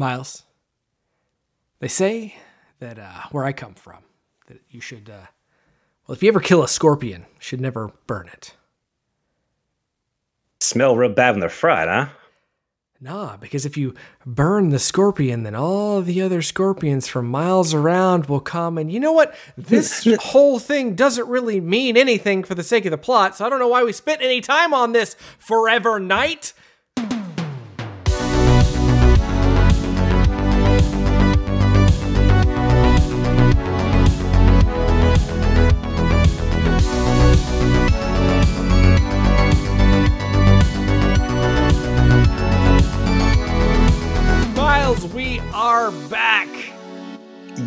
Miles, they say that uh, where I come from, that you should, uh, well, if you ever kill a scorpion, you should never burn it. Smell real bad when they're fried, huh? Nah, because if you burn the scorpion, then all the other scorpions from miles around will come. And you know what? This whole thing doesn't really mean anything for the sake of the plot, so I don't know why we spent any time on this forever knight.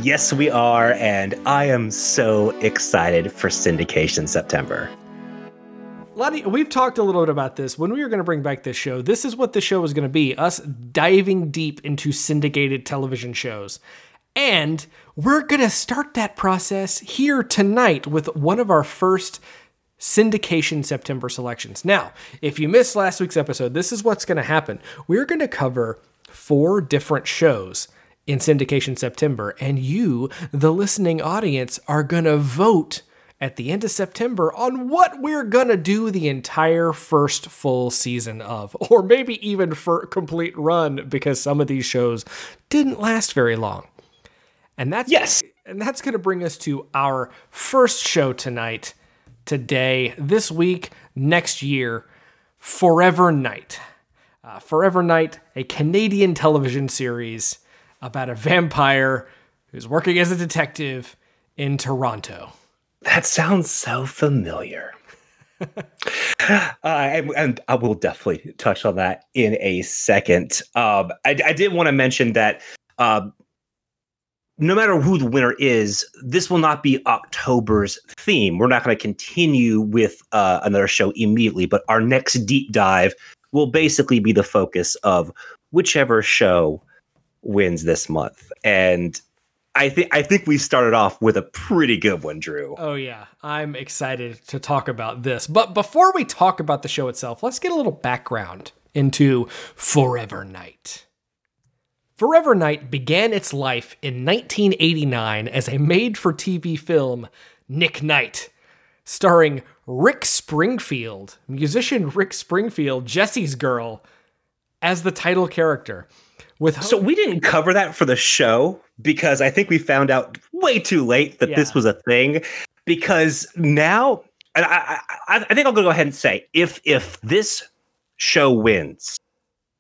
Yes, we are, and I am so excited for Syndication September. Lottie, we've talked a little bit about this. When we were going to bring back this show, this is what the show was going to be us diving deep into syndicated television shows. And we're going to start that process here tonight with one of our first syndication September selections. Now, if you missed last week's episode, this is what's going to happen. We're going to cover four different shows in syndication September, and you, the listening audience, are going to vote at the end of September on what we're going to do the entire first full season of, or maybe even for complete run because some of these shows didn't last very long. And that's Yes. and that's going to bring us to our first show tonight, today, this week, next year, Forever Knight. Uh, Forever Knight, a Canadian television series about a vampire who's working as a detective in Toronto. That sounds so familiar. uh, and, and I will definitely touch on that in a second. Um, I, I did want to mention that uh, no matter who the winner is, this will not be October's theme. We're not going to continue with uh, another show immediately, but our next deep dive will basically be the focus of whichever show wins this month. And I think I think we started off with a pretty good one, Drew. Oh, yeah. I'm excited to talk about this. But before we talk about the show itself, let's get a little background into Forever Knight. Forever Knight began its life in 1989 as a made for TV film, Nick Knight, starring Rick Springfield, musician Rick Springfield, Jesse's girl, as the title character. With So we didn't cover that for the show because I think we found out way too late that this was a thing. Because now, and I, I, I think I'll go ahead and say if if this show wins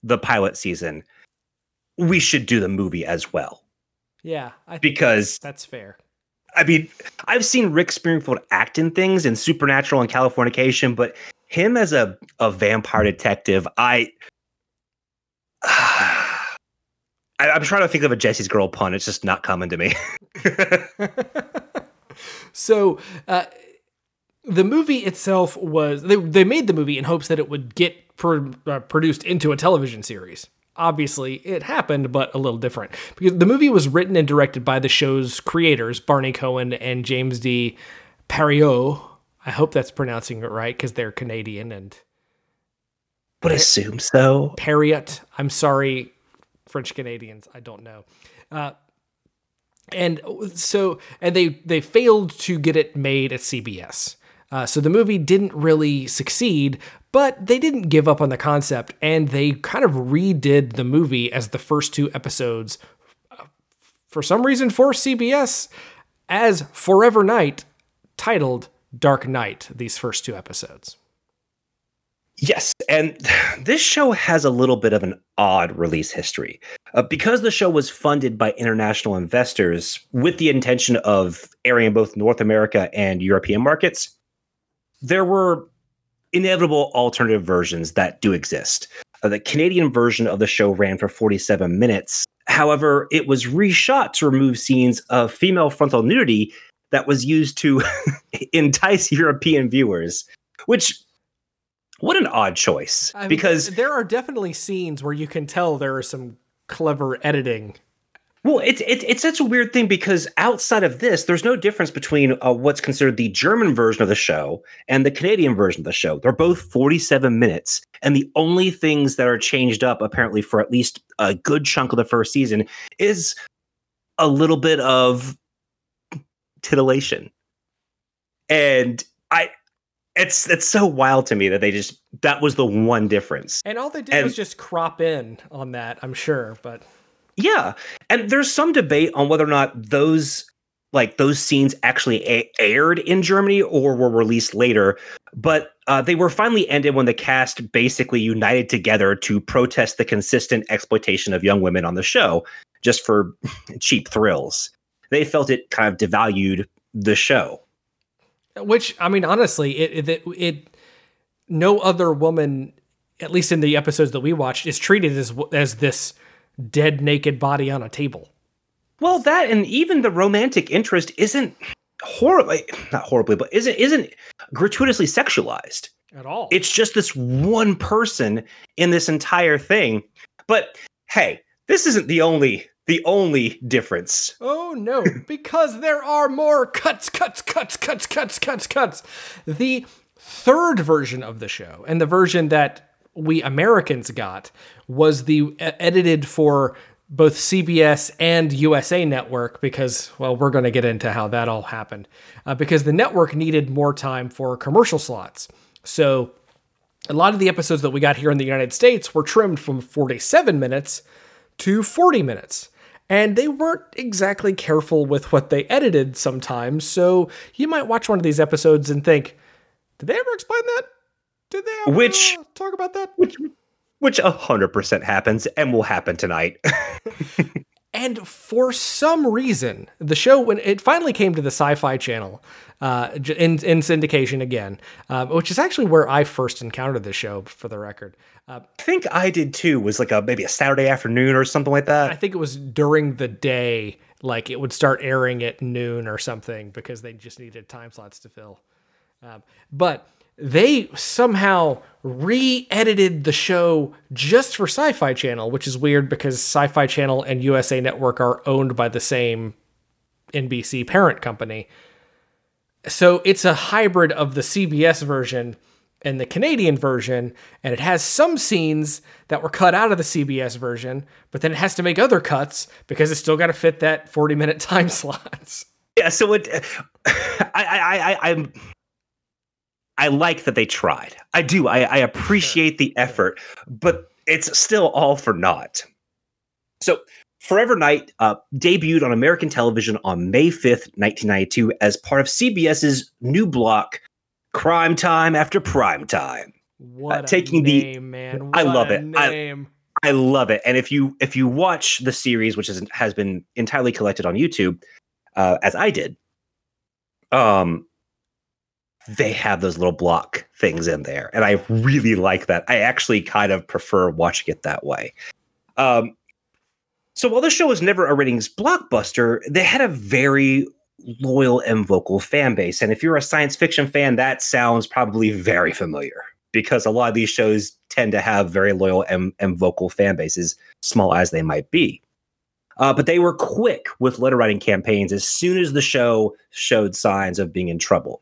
the pilot season, we should do the movie as well. yeah, Because that's fair. I mean, I've seen Rick Springfield act in things in Supernatural and Californication, but him as a, a vampire detective, I, I I'm trying to think of a Jesse's girl pun. It's just not coming to me. so uh, the movie itself was they, they made the movie in hopes that it would get pro, uh, produced into a television series obviously it happened but a little different because the movie was written and directed by the show's creators barney cohen and james d Parriott. i hope that's pronouncing it right because they're canadian and Would assume so. Perriot. I'm sorry, French Canadians. I don't know. Uh, and so, and they they failed to get it made at CBS. Uh, so the movie didn't really succeed, but they didn't give up on the concept, and they kind of redid the movie as the first two episodes. For some reason, for CBS, as Forever Knight, titled Dark Knight. These first two episodes. Yes, and this show has a little bit of an odd release history. Uh, because the show was funded by international investors with the intention of airing in both North America and European markets, there were inevitable alternative versions that do exist. Uh, the Canadian version of the show ran for 47 minutes. However, it was reshot to remove scenes of female frontal nudity that was used to entice European viewers, which what an odd choice I mean, because there are definitely scenes where you can tell there is some clever editing Well, it's it, it's such a weird thing because outside of this, there's no difference between uh, what's considered the German version of the show and the Canadian version of the show. They're both 47 minutes, and the only things that are changed up, apparently, for at least a good chunk of the first season, is a little bit of titillation. And I, it's it's so wild to me that they just that was the one difference. And all they did and, was just crop in on that, I'm sure, but yeah, and there's some debate on whether or not those like those scenes actually a- aired in Germany or were released later, but uh, they were finally ended when the cast basically united together to protest the consistent exploitation of young women on the show just for cheap thrills. They felt it kind of devalued the show. Which I mean, honestly, it it, it no other woman, at least in the episodes that we watched, is treated as as this dead naked body on a table. Well, that and even the romantic interest isn't horribly not horribly, but isn't isn't gratuitously sexualized at all. It's just this one person in this entire thing. But hey, this isn't the only the only difference. Oh no, because there are more cuts, cuts, cuts, cuts, cuts, cuts, cuts. The third version of the show and the version that we Americans got was the edited for both CBS and USA Network because, well, we're going to get into how that all happened. Uh, because the network needed more time for commercial slots. So a lot of the episodes that we got here in the United States were trimmed from 47 minutes to 40 minutes. And they weren't exactly careful with what they edited sometimes. So you might watch one of these episodes and think, did they ever explain that? Did they ever which, uh, talk about that? Which which 100% happens and will happen tonight. and for some reason, the show, when it finally came to the Sci Fi Channel uh, in, in syndication again, uh, which is actually where I first encountered the show, for the record. Uh, I think I did too, was like a maybe a Saturday afternoon or something like that. I think it was during the day, like it would start airing at noon or something because they just needed time slots to fill. Um, but they somehow re-edited the show just for Sci-Fi Channel, which is weird because Sci-Fi Channel and USA Network are owned by the same NBC parent company. So it's a hybrid of the CBS version and the Canadian version, and it has some scenes that were cut out of the CBS version, but then it has to make other cuts because it's still got to fit that 40 minute time slots. Yeah, so it I I I I'm I like that they tried. I do. I, I appreciate the effort, but it's still all for naught. So, Forever Knight uh, debuted on American television on May 5th, 1992, as part of CBS's new block, Crime Time After Prime Time. What uh, taking name, the man! What I love it. Name. I, I love it. And if you if you watch the series, which is, has been entirely collected on YouTube, uh, as I did, um, they have those little block things in there. And I really like that. I actually kind of prefer watching it that way. Um, so while the show was never a ratings blockbuster, they had a very loyal and vocal fan base. And if you're a science fiction fan, that sounds probably very familiar because a lot of these shows tend to have very loyal and, and vocal fan bases, small as they might be. Uh, but they were quick with letter writing campaigns as soon as the show showed signs of being in trouble.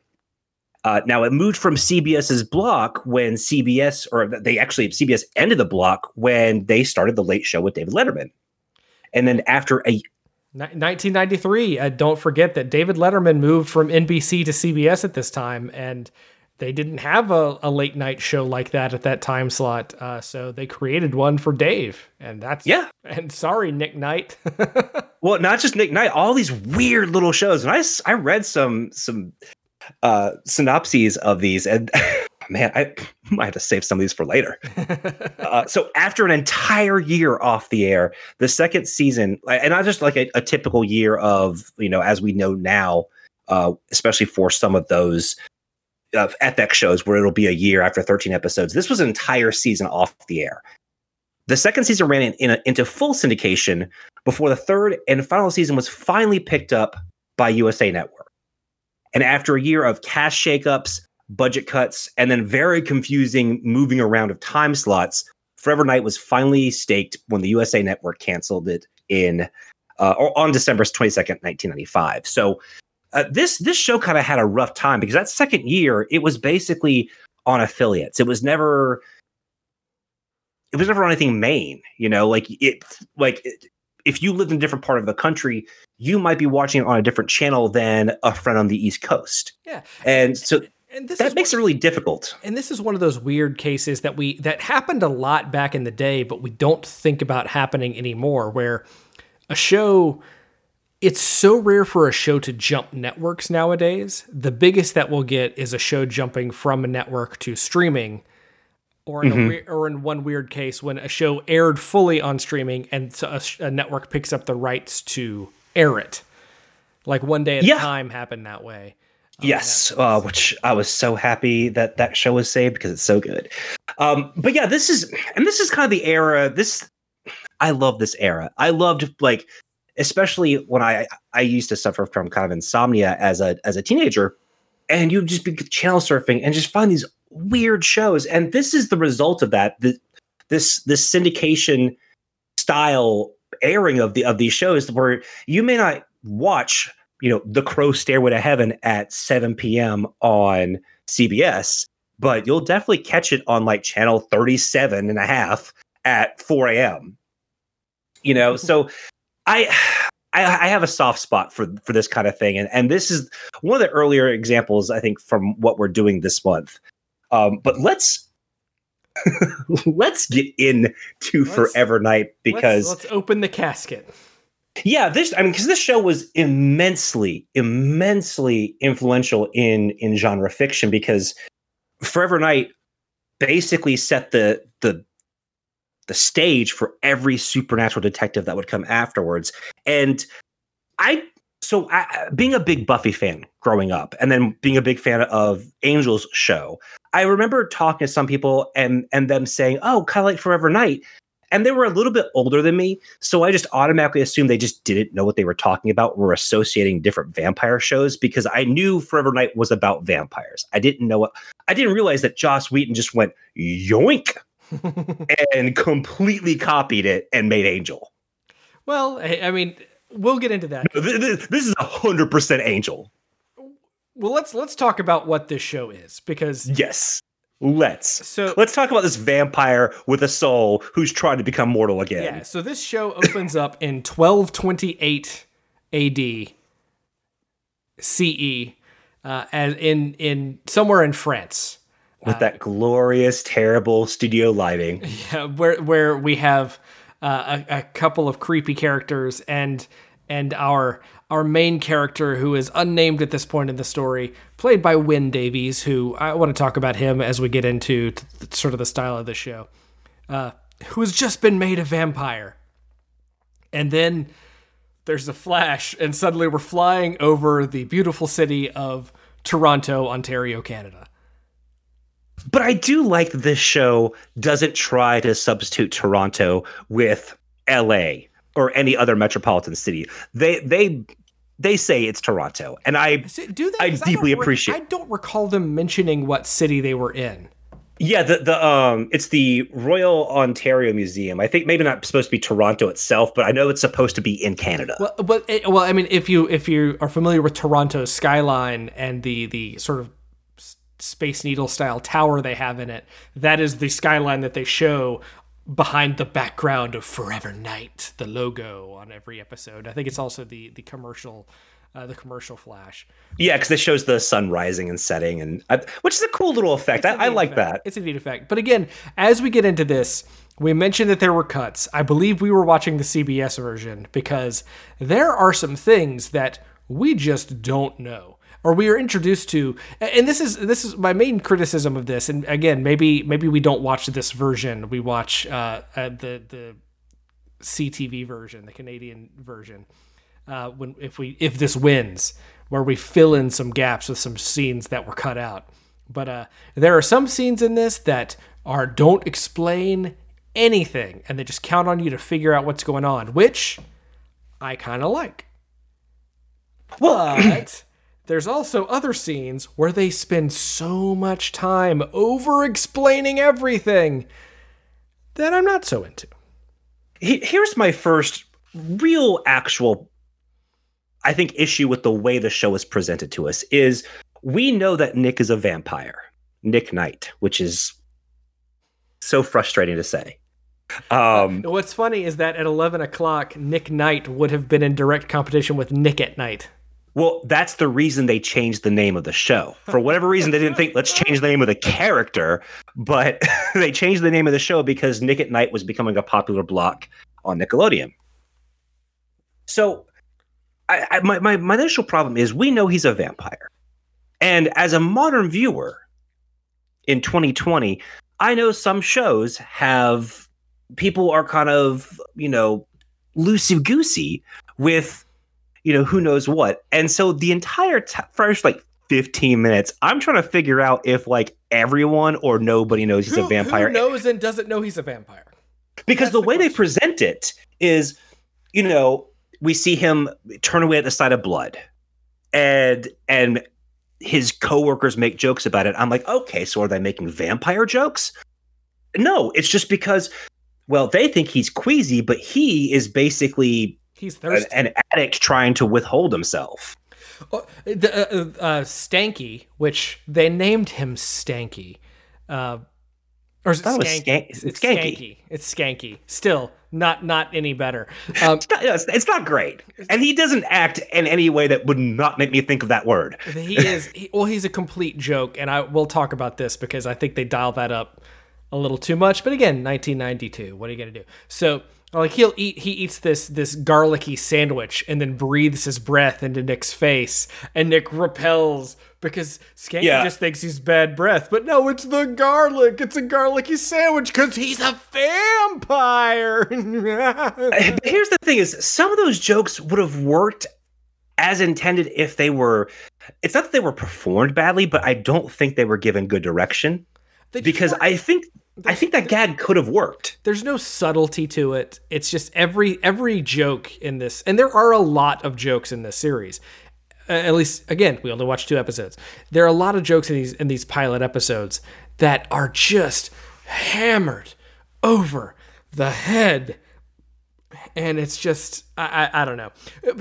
Uh, now it moved from CBS's block when CBS, or they actually CBS ended the block when they started the Late Show with David Letterman, and then after a 1993, uh, don't forget that David Letterman moved from NBC to CBS at this time, and they didn't have a, a late night show like that at that time slot. Uh, so they created one for Dave, and that's yeah. And sorry, Nick Knight. well, not just Nick Knight, all these weird little shows, and I I read some some uh, synopses of these, and man, I might have to save some of these for later. uh, so after an entire year off the air, the second season, and not just like a, a typical year of you know as we know now, uh, especially for some of those uh, FX shows where it'll be a year after 13 episodes. This was an entire season off the air. The second season ran in, in a, into full syndication before the third and final season was finally picked up by USA Network. And after a year of cash shakeups, budget cuts, and then very confusing moving around of time slots, Forever Knight was finally staked when the USA Network canceled it in uh, or on December 22nd, 1995. So uh, this this show kind of had a rough time because that second year it was basically on affiliates. It was never it was never on anything main. You know, like it like if you lived in a different part of the country, you might be watching it on a different channel than a friend on the East Coast. Yeah, and so and this that makes it really difficult. And this is one of those weird cases that we that happened a lot back in the day, but we don't think about happening anymore. Where a show, it's so rare for a show to jump networks nowadays. The biggest that we'll get is a show jumping from a network to streaming, or in mm-hmm. a, or in one weird case when a show aired fully on streaming and a, a network picks up the rights to air it. Like one day at yeah. a time happened that way. Yes, uh, which I was so happy that that show was saved because it's so good. Um, but yeah, this is and this is kind of the era. This I love this era. I loved like especially when I I used to suffer from kind of insomnia as a as a teenager, and you just be channel surfing and just find these weird shows. And this is the result of that. The, this this syndication style airing of the of these shows where you may not watch you know, The Crow Stairway to Heaven at 7 p.m. on CBS, but you'll definitely catch it on like channel 37 and a half at 4 a.m. You know, so I, I I have a soft spot for for this kind of thing, and and this is one of the earlier examples I think from what we're doing this month. Um, but let's let's get into let's, Forever Knight because let's, let's open the casket. Yeah, this I mean because this show was immensely immensely influential in in genre fiction because Forever Knight basically set the the the stage for every supernatural detective that would come afterwards. And I so I, being a big Buffy fan growing up and then being a big fan of Angel's show, I remember talking to some people and and them saying, "Oh, kind of like Forever Knight." And they were a little bit older than me so i just automatically assumed they just didn't know what they were talking about were associating different vampire shows because i knew forever knight was about vampires. I didn't know what i didn't realize that joss whedon just went yoink! and completely copied it and made angel. Well i mean we'll get into that. This is a 100% angel. Well let's let's talk about what this show is because yes Let's. So let's talk about this vampire with a soul who's trying to become mortal again. Yeah. So this show opens up in 1228 A.D. CE, uh, and in in somewhere in France. With uh, that glorious, terrible studio lighting. Yeah, where where we have uh, a, a couple of creepy characters and and our our main character, who is unnamed at this point in the story, played by Wyn Davies, who I want to talk about him as we get into sort of the style of the show, uh, who has just been made a vampire. And then there's a flash, and suddenly we're flying over the beautiful city of Toronto, Ontario, Canada. But I do like this show doesn't try to substitute Toronto with LA or any other metropolitan city. They they they say it's Toronto, and I do they? I deeply I appreciate. I don't recall them mentioning what city they were in. Yeah, the the um, it's the Royal Ontario Museum. I think maybe not supposed to be Toronto itself, but I know it's supposed to be in Canada. Well, but it, well, I mean, if you if you are familiar with Toronto's skyline and the the sort of Space Needle style tower they have in it, that is the skyline that they show behind the background of Forever Knight, the logo on every episode. I think it's also the the commercial. Uh, the commercial flash. Yeah, because this shows the sun rising and setting, and uh, which is a cool little effect. I, I, like effect. that. It's a neat effect. But again, as we get into this, we mentioned that there were cuts. I believe we were watching the CBS version because there are some things that we just don't know or we are introduced to and this is this is my main criticism of this and again maybe maybe we don't watch this version. We watch uh, uh, the the CTV version the Canadian version uh, when if we if this wins where we fill in some gaps with some scenes that were cut out. But uh, there are some scenes in this that are don't explain anything and they just count on you to figure out what's going on which I kind of like. But there's also other scenes where they spend so much time over explaining everything that I'm not so into. Here's my first real actual I think issue with the way the show is presented to us is we know that Nick is a vampire, Nick Knight, which is so frustrating to say. Um, What's funny is that at 11 o'clock, Nick Knight would have been in direct competition with Nick at Nite. Well, that's the reason they changed the name of the show. For whatever reason, they didn't think let's change the name of the character, but they changed the name of the show because Nick at Nite was becoming a popular block on Nickelodeon. So, I, I, my, my my initial problem is we know he's a vampire, and as a modern viewer in 2020, I know some shows have people are kind of you know loosey goosey with you know who knows what, and so the entire t- first like 15 minutes, I'm trying to figure out if like everyone or nobody knows he's who, a vampire. Who knows and doesn't know he's a vampire? because That's the the way they present it is you know we see him turn away at the sight of blood. And and his coworkers make jokes about it. I'm like okay so are they making vampire jokes? No it's just because well they think he's queasy but he is basically He's an, thirsty. an addict trying to withhold himself Oh, the, uh, uh, Stanky, which they named him Stanky. Uh, or is it thought it was Skanky? Skank- It's, it's it's Skanky. Skanky. It's Skanky. Still, not not any better. Um, it's not, it's, it's not great and he doesn't act in any way that would not make me think of that word he is he, well he's a complete joke and i will talk about this because i think they dial that up a little too much but again 1992 what are you gonna do so like he'll eat he eats this this garlicky sandwich and then breathes his breath into nick's face and nick repels because Skanky Yeah. just thinks he's bad breath. But no it's the garlic. It's a garlicky sandwich because he's a vampire. But here's the thing is some of those jokes would have worked as intended if they were it's not that they were performed badly but i don't think they were given good direction They because i think i think that gag could have worked there's no subtlety to it. It's just every every joke in this, and there are a lot of jokes in this series. Uh, at least, again, we only watched two episodes. There are a lot of jokes in these in these pilot episodes that are just hammered over the head, and it's just I I, I don't know.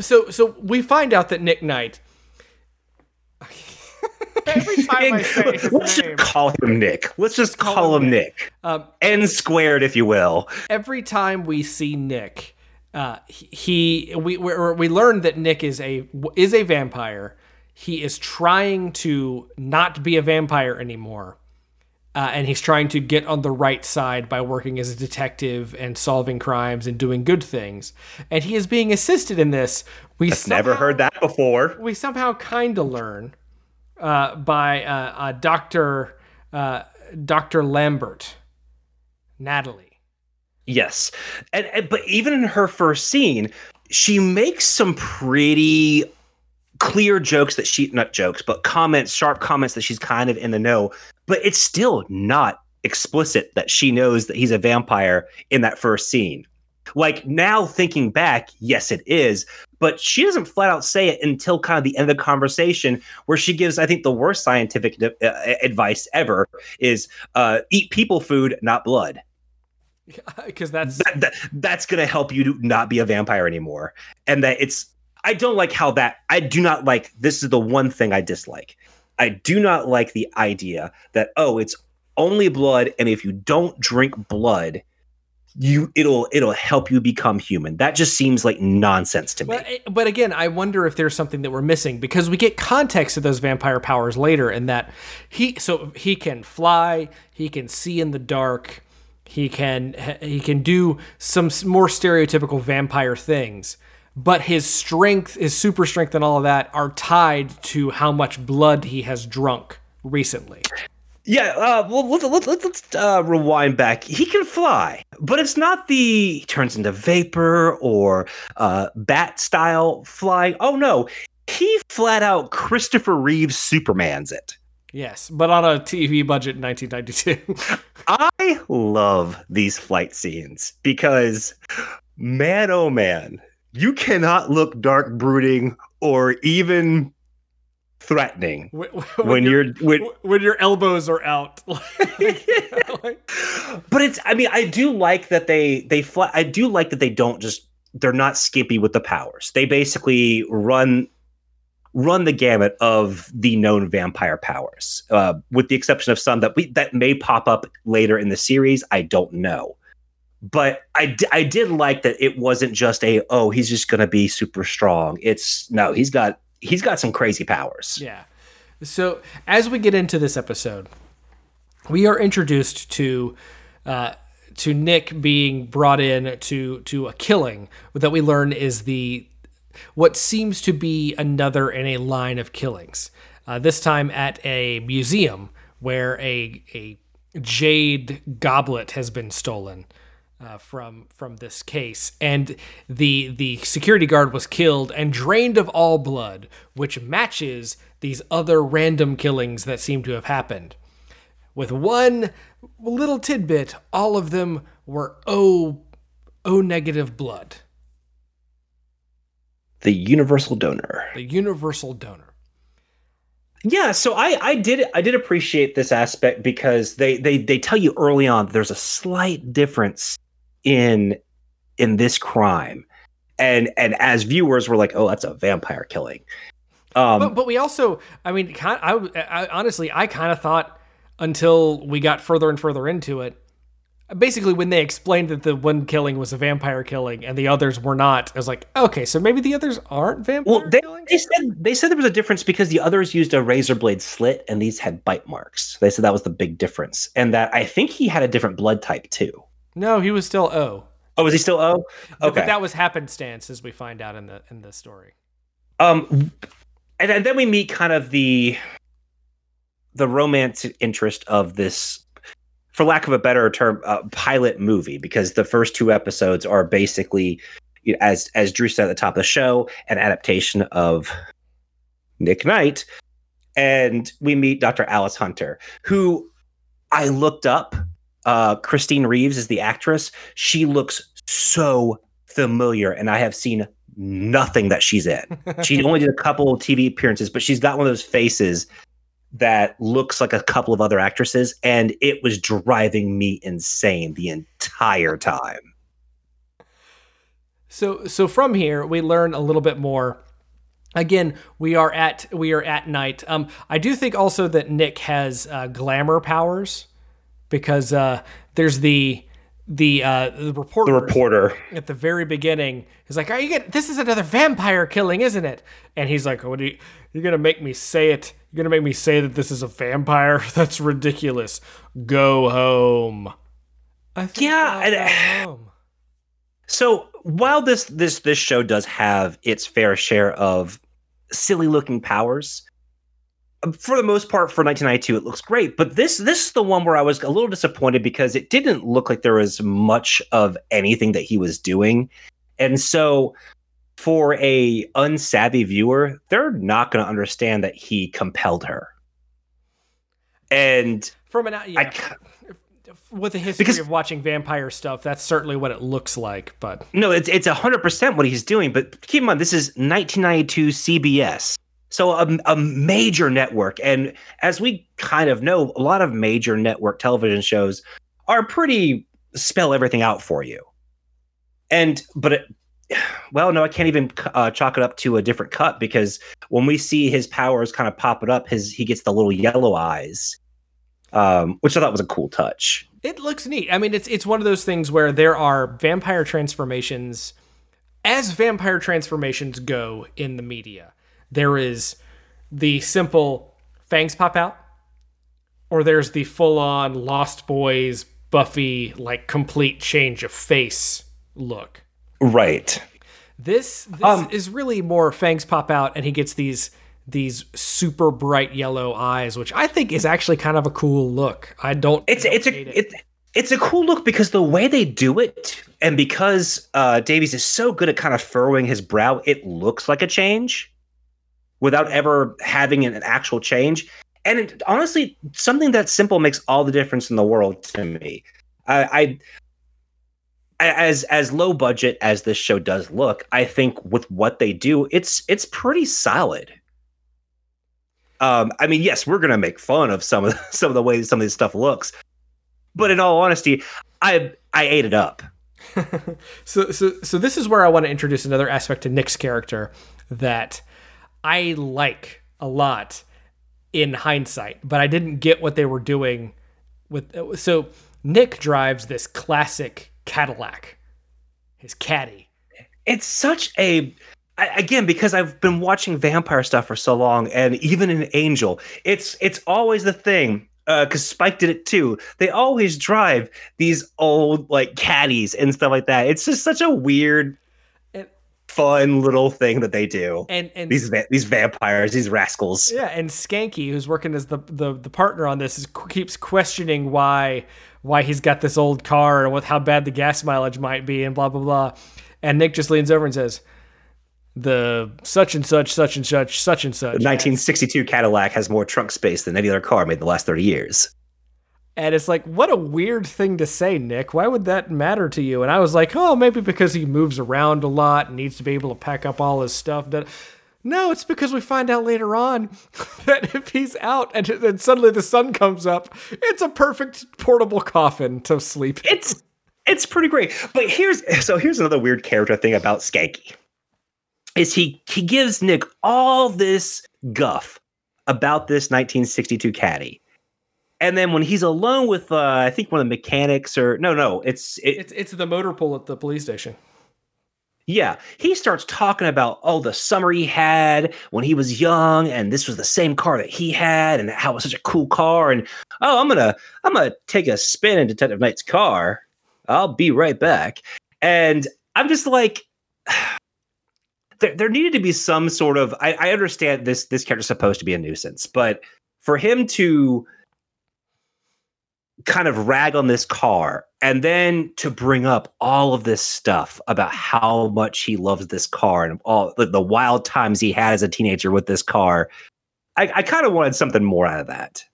So so we find out that Nick Knight. Every time I say his let's name, just call him nick let's just call, him nick, um, n squared if you will every time we see Nick, uh, he we we, we learn that Nick is a is a vampire. He is trying to not be a vampire anymore, uh, and he's trying to get on the right side by working as a detective and solving crimes and doing good things. And he is being assisted in this. We never heard that before We somehow kind of learn uh, by uh, uh, Doctor uh, Doctor Lambert, Natalie. Yes. And, and but even in her first scene, she makes some pretty clear jokes that she not jokes, but comments, sharp comments that she's kind of in the know, but it's still not explicit that she knows that he's a vampire in that first scene. Like now thinking back, yes it is, but she doesn't flat out say it until kind of the end of the conversation where she gives I think the worst scientific uh, advice ever is uh, eat people food, not blood. Because that's that, that that's gonna help you to not be a vampire anymore. And that it's i don't like how that i do not like this is the one thing i dislike. I do not like the idea that oh it's only blood and if you don't drink blood you it'll it'll help you become human that just seems like nonsense to me But, eh, but again, I wonder if there's something that we're missing because we get context of those vampire powers later, and that he so he can fly, he can see in the dark, he can he can do some more stereotypical vampire things. But his strength, his super strength, and all of that are tied to how much blood he has drunk recently. Yeah, uh, well, let's, let's, let's, uh, rewind back. He can fly, but it's not the he turns into vapor or uh, bat style flying. Oh no, he flat out Christopher Reeves Superman's it. Yes, but on a TV budget in 1992. I love these flight scenes because, man, oh man, you cannot look dark, brooding, or even threatening when, when you're when, when your elbows are out. Like- but it's i mean i do like that they they fly i do like that they don't just they're not skimpy with the powers. They basically run run the gamut of the known vampire powers, uh, with the exception of some that we that may pop up later in the series. I don't know, but I, d- I did like that it wasn't just a oh he's just gonna be super strong. It's no he's got he's got some crazy powers. Yeah. So as we get into this episode, we are introduced to uh, to Nick being brought in to to a killing that we learn is the what seems to be another in a line of killings. Uh, this time at a museum where a a jade goblet has been stolen. Uh, from from this case, and the the security guard was killed and drained of all blood, which matches these other random killings that seem to have happened. With one little tidbit, all of them were O O negative blood. The universal donor. The universal donor. Yeah, so I I did I did appreciate this aspect because they they they tell you early on there's a slight difference in in this crime. And and as viewers we're like, "Oh, that's a vampire killing." Um, but, but we also, I mean, I, I honestly, I kind of thought until we got further and further into it. Basically, when they explained that the one killing was a vampire killing and the others were not, I was like, okay, so maybe the others aren't vampire well, they, killings? they said they said there was a difference because the others used a razor blade slit and these had bite marks. They said that was the big difference, and that I think he had a different blood type too. No, he was still O. Oh, was he still O? Okay, but that was happenstance, as we find out in the in the story. Um, and then we meet kind of the the romance interest of this for lack of a better term uh, pilot movie because the first two episodes are basically as as drew said at the top of the show an adaptation of nick knight and we meet dr alice hunter who i looked up uh, christine reeves is the actress she looks so familiar and i have seen nothing that she's in she only did a couple of tv appearances but she's got one of those faces that looks like a couple of other actresses, and it was driving me insane the entire time. So, so from here we learn a little bit more. Again, we are at we are at night. Um, I do think also that Nick has uh, glamour powers because uh, there's the the uh, the reporter. The reporter at the very beginning is like, "Are you get this is another vampire killing, isn't it?" And he's like, "What are you? You're gonna make me say it? You're gonna make me say that this is a vampire? That's ridiculous. Go home." yeah. And, home. So while this this this show does have its fair share of silly looking powers, for the most part for 1992 it looks great but this this is the one where i was a little disappointed because it didn't look like there was much of anything that he was doing and so for a unsavvy viewer they're not going to understand that he compelled her and from an uh, yeah. I, with a history because, of watching vampire stuff, that's certainly what it looks like. But no, it's it's hundred percent what he's doing. But keep in mind, this is 1992 CBS. So a, a major network, and as we kind of know, a lot of major network television shows are pretty spell everything out for you. And but it, well, no, I can't even uh, chalk it up to a different cut because when we see his powers kind of pop it up, his he gets the little yellow eyes, um, which I thought was a cool touch. It looks neat. I mean, it's it's one of those things where there are vampire transformations, as vampire transformations go in the media there is the simple fangs pop out, or there's the full on Lost Boys Buffy like complete change of face look. Right. This this um, is really more fangs pop out and he gets these these super bright yellow eyes, which I think is actually kind of a cool look. I don't. It's don't it's a it. it's it's a cool look because the way they do it, and because uh, Davies is so good at kind of furrowing his brow, it looks like a change without ever having an actual change. And it, honestly, something that simple makes all the difference in the world to me. I, I as as low budget as this show does look, I think with what they do, it's it's pretty solid. Um, I mean, yes, we're gonna make fun of some of the, some of the ways some of this stuff looks, but in all honesty, I I ate it up. so so so this is where I want to introduce another aspect to Nick's character that I like a lot in hindsight, but I didn't get what they were doing with so Nick drives this classic Cadillac. His caddy. It's such a again because I've been watching vampire stuff for so long and even in Angel, it's it's always the thing because uh, Spike did it too. They always drive these old like caddies and stuff like that. It's just such a weird, fun little thing that they do. And and these va- these vampires, these rascals. Yeah, and Skanky, who's working as the the, the partner on this, is, keeps questioning why why he's got this old car and with how bad the gas mileage might be and blah blah blah. And Nick just leans over and says, the such and such, such and such, such and such. The 1962 Cadillac has more trunk space than any other car made in the last 30 years. And it's like, what a weird thing to say, Nick. Why would that matter to you? And I was like, oh, maybe because he moves around a lot and needs to be able to pack up all his stuff. That no, it's because we find out later on that if he's out and then suddenly the sun comes up, it's a perfect portable coffin to sleep. In. It's it's pretty great. But here's so here's another weird character thing about Skanky is he he gives Nick all this guff about this 1962 caddy. And then when he's alone with uh, I think one of the mechanics or no no it's it, it's it's the motor pool at the police station. Yeah, he starts talking about oh the summer he had when he was young and this was the same car that he had and how it was such a cool car and oh I'm gonna I'm gonna take a spin in Detective Knight's car. I'll be right back. And I'm just like there, there needed to be some sort of I, I understand this this character's supposed to be a nuisance, but for him to kind of rag on this car and then to bring up all of this stuff about how much he loves this car and all the, the wild times he had as a teenager with this car i, I kind of wanted something more out of that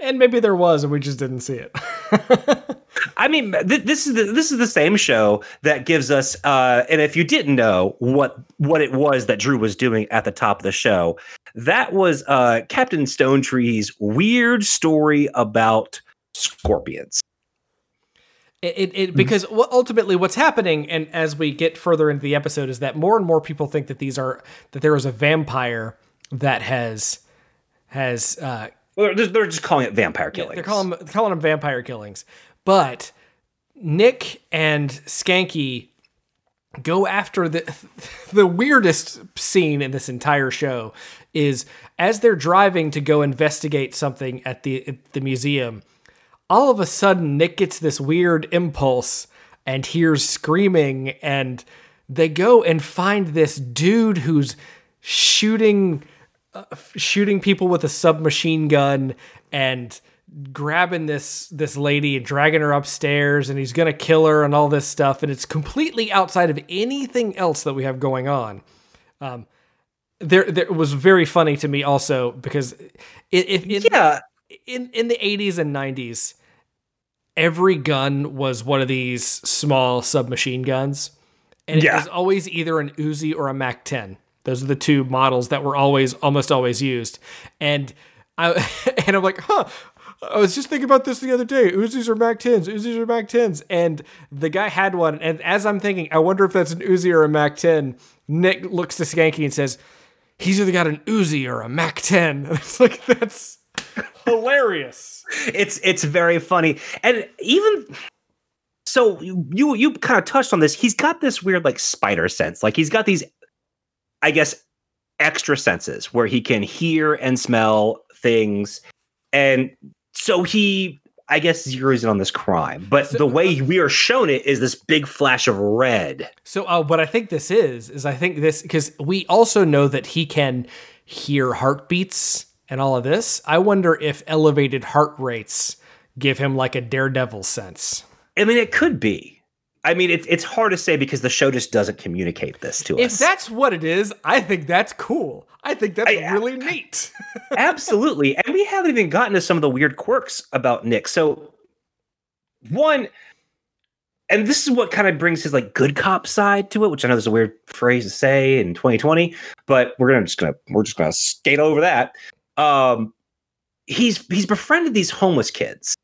and maybe there was and we just didn't see it I mean, th- this is the this is the same show that gives us. Uh, and if you didn't know what what it was that Drew was doing at the top of the show, that was uh, Captain Stonetree's weird story about scorpions. It, it, it, because ultimately what's happening and as we get further into the episode is that more and more people think that these are that there is a vampire that has has uh well, they're, they're just calling it vampire killings. They're calling calling them vampire killings. But Nick and Skanky go after the the weirdest scene in this entire show is as they're driving to go investigate something at the at the museum all of a sudden Nick gets this weird impulse and hears screaming and they go and find this dude who's shooting uh, shooting people with a submachine gun and grabbing this this lady and dragging her upstairs and he's going to kill her and all this stuff and it's completely outside of anything else that we have going on. Um there there was very funny to me also because if yeah in in the 80s and 90s every gun was one of these small submachine guns and yeah. it was always either an Uzi or a Mac 10 those are the two models that were always almost always used and I, and I'm like, huh, I was just thinking about this the other day. Uzis or Mac 10s. Uzis or Mac 10s. And the guy had one. And as I'm thinking, I wonder if that's an Uzi or a Mac 10. Nick looks to Skanky and says, he's either got an Uzi or a Mac 10. And it's like, that's hilarious. It's it's very funny. And even so you you kind of touched on this. He's got this weird like spider sense. Like he's got these I guess extra senses where he can hear and smell things and so he I guess zeroes in on this crime, but so, the way we are shown it is this big flash of red. So, uh, what I think this is is I think this because we also know that he can hear heartbeats and all of this. I wonder if elevated heart rates give him like a daredevil sense. I mean, it could be. I mean, it's it's hard to say because the show just doesn't communicate this to if us. If that's what it is, I think that's cool. I think that's I, really neat. absolutely, and we haven't even gotten to some of the weird quirks about Nick. So, one, and this is what kind of brings his like good cop side to it, which I know is a weird phrase to say in 2020, but we're gonna just gonna we're just gonna skate over that. Um, he's he's befriended these homeless kids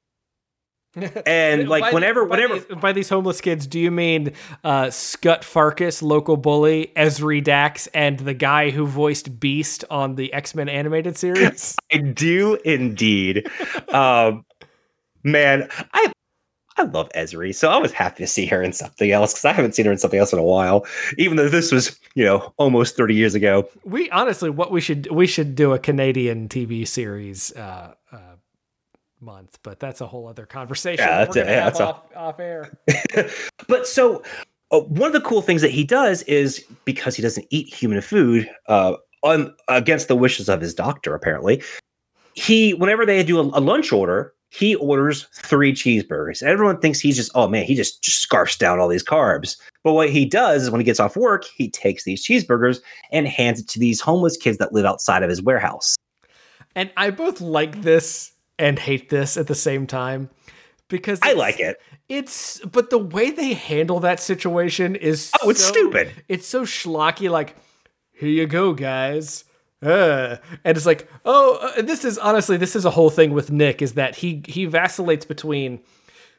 And like By whenever, by whenever, these, by these homeless kids, do you mean uh, Scut Farkas, local bully, Ezri Dax, and the guy who voiced Beast on the X Men animated series? I do indeed. um, man, I I love Ezri, so I was happy to see her in something else because I haven't seen her in something else in a while. Even though this was, you know, almost thirty years ago. we honestly, what we should we should do a Canadian TV series uh, uh, month, but that's a whole other conversation. Yeah, that's yeah, that's a- off, off air. But so uh, one of the cool things that he does is because he doesn't eat human food, uh, on against the wishes of his doctor, apparently, he whenever they do a, a lunch order, he orders three cheeseburgers. Everyone thinks he's just oh man, he just just scarfs down all these carbs. But what he does is when he gets off work, he takes these cheeseburgers and hands it to these homeless kids that live outside of his warehouse. And I both like this and hate this at the same time because I like it. It's but the way they handle that situation is Oh, it's so- stupid. It's so schlocky. Like, here you go, guys. Uh, and it's like, oh, uh, this is honestly, this is a whole thing with Nick is that he he vacillates between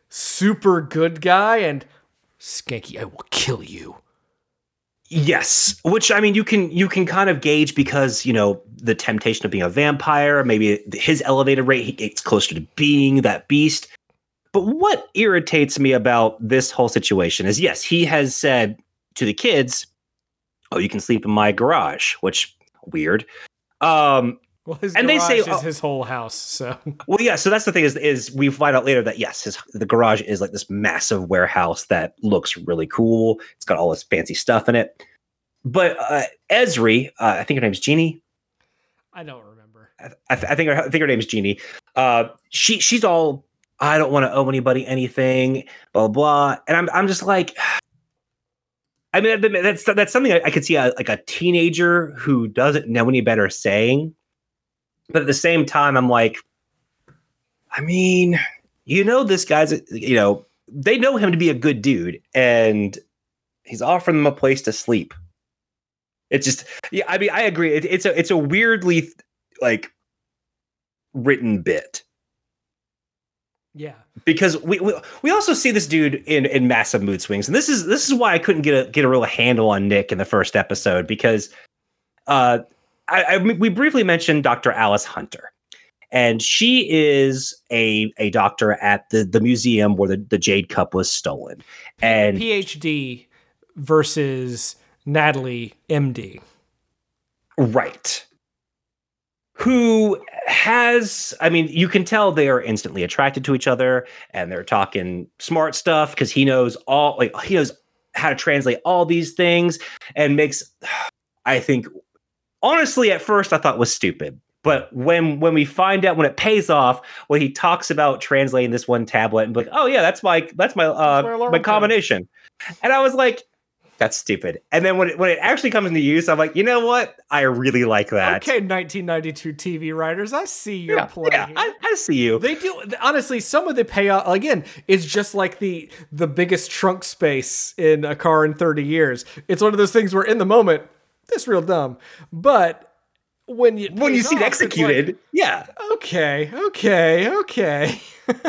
super good guy and skanky. I will kill you. Yes, which I mean, you can you can kind of gauge because you know the temptation of being a vampire. Maybe his elevated rate he gets closer to being that beast. But what irritates me about this whole situation is, yes, he has said to the kids, "Oh, you can sleep in my garage," which weird. Um, Well, his And they say, is oh- his whole house. So well, yeah. So that's the thing is, is we find out later that yes, his the garage is like this massive warehouse that looks really cool. It's got all this fancy stuff in it. But uh, Ezri, uh, I think her name's Jeannie. I don't remember. I, I, th- I think her, I think her name's Jeannie. Uh, she she's all I don't want to owe anybody anything, blah blah. And I'm I'm just like, I mean that's that's something I, I could see a, like a teenager who doesn't know any better saying, but at the same time I'm like, I mean, you know this guy's you know they know him to be a good dude, and he's offering them a place to sleep. It's just yeah, I mean I agree. It, it's a it's a weirdly like written bit Yeah. because we, we we also see this dude in in massive mood swings and this is this is why I couldn't get a get a real handle on Nick in the first episode because uh I, I we briefly mentioned Dr. Alice Hunter and she is a a doctor at the the museum where the, the jade cup was stolen and PhD versus Natalie MD. Right. Who has, I mean, you can tell they are instantly attracted to each other and they're talking smart stuff because he knows all, like, he knows how to translate all these things and makes, I think, honestly, at first I thought was stupid. But when when we find out when it pays off, when he talks about translating this one tablet and be like, oh yeah, that's my that's my uh That's my my combination, and I was like, that's stupid. And then when it, when it actually comes into use, I'm like, you know what? I really like that. Okay, 1992 TV writers, I see your yeah, play. yeah. I, I see you. They do honestly. Some of the payoff again is just like the the biggest trunk space in a car in thirty years. It's one of those things where in the moment this real dumb, but when you when you pays see it off, it's like, executed, yeah. okay, okay, okay.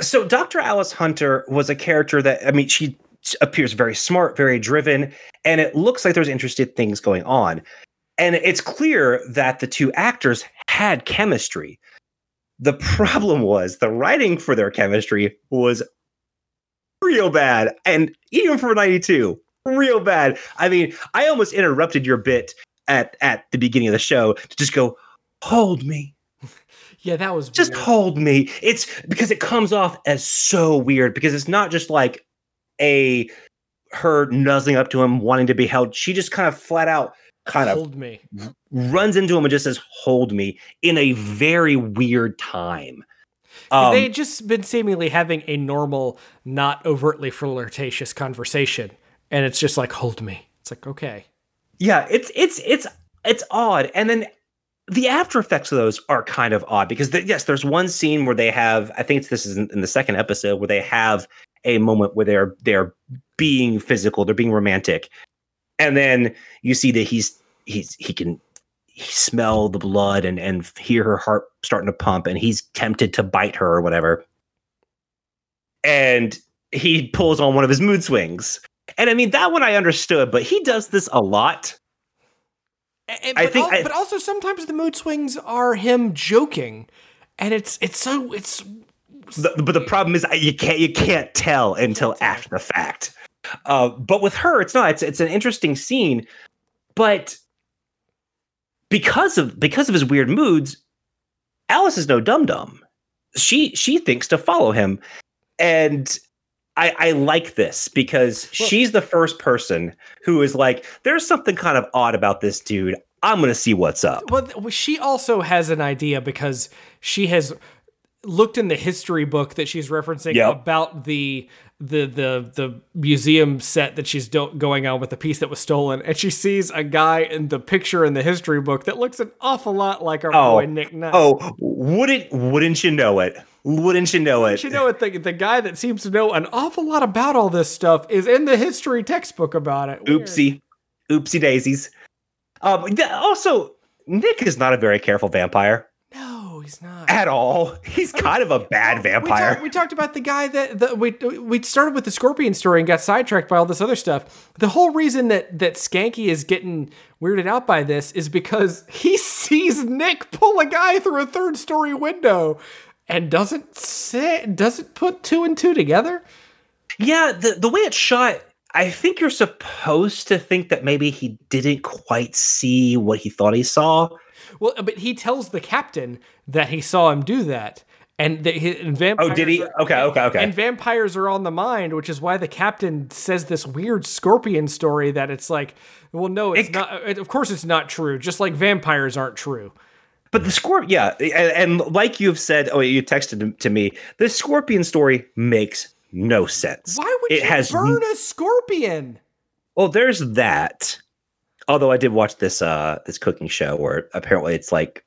So Dr. Alice Hunter was a character that I mean, she appears very smart, very driven, and it looks like there's interesting things going on. And it's clear that the two actors had chemistry. The problem was the writing for their chemistry was real bad. And even for 92, real bad. I mean, I almost interrupted your bit at at the beginning of the show to just go, hold me. Yeah, that was Just weird. hold me. It's because it comes off as so weird because it's not just like a her nuzzling up to him, wanting to be held. She just kind of flat out kind of hold me. runs into him and just says, hold me in a very weird time Um, they had just been seemingly having a normal, not overtly flirtatious conversation, and it's just like hold me. It's like okay. yeah, it's it's it's it's odd. And then the after effects of those are kind of odd because the, yes, there's one scene where they have. I think it's, this is in, in the second episode where they have a moment where they're they're being physical, they're being romantic, and then you see that he's he's he can he smell the blood and and hear her heart starting to pump, and he's tempted to bite her or whatever. and he pulls on one of his mood swings. And I mean that one I understood, but he does this a lot. And, I think, al- I, but also sometimes the mood swings are him joking, and it's it's so it's. The, but the problem is you can't you can't tell until after the fact. Uh, but with her, it's not. It's it's an interesting scene, but because of because of his weird moods, Alice is no dum dum. She she thinks to follow him, and I, I like this because well, she's the first person who is like, there's something kind of odd about this dude. I'm going to see what's up. Well, she also has an idea because she has looked in the history book that she's referencing yep. about the the the the museum set that she's do- going on with the piece that was stolen, and she sees a guy in the picture in the history book that looks an awful lot like our oh, boy Nick Knight. Oh, wouldn't wouldn't you know it? Wouldn't you know Wouldn't it? You know it. The, the guy that seems to know an awful lot about all this stuff is in the history textbook about it. Weird. Oopsie, oopsie daisies. Um. Also, Nick is not a very careful vampire. He's not at all. He's I kind mean, of a bad vampire. We, talk, we, talked about the guy that the, we we started with the scorpion story and got sidetracked by all this other stuff. The whole reason that that Skanky is getting weirded out by this is because he sees Nick pull a guy through a third story window and doesn't say doesn't put two and two together. Yeah, the the way it's shot, I think you're supposed to think that maybe he didn't quite see what he thought he saw. Well, but he tells the captain that he saw him do that. And, the, and vampires. Oh, did he? Okay, okay, okay. And vampires are on the mind, which is why the captain says this weird scorpion story that it's like, well, no, it's it, not. Of course, it's not true. Just like vampires aren't true. But the scorpion, yeah, and, and, like you've said, oh, you texted to me, the scorpion story makes no sense. Why would it you has burn a scorpion? Well, there's that. Although I did watch this uh this cooking show where apparently it's like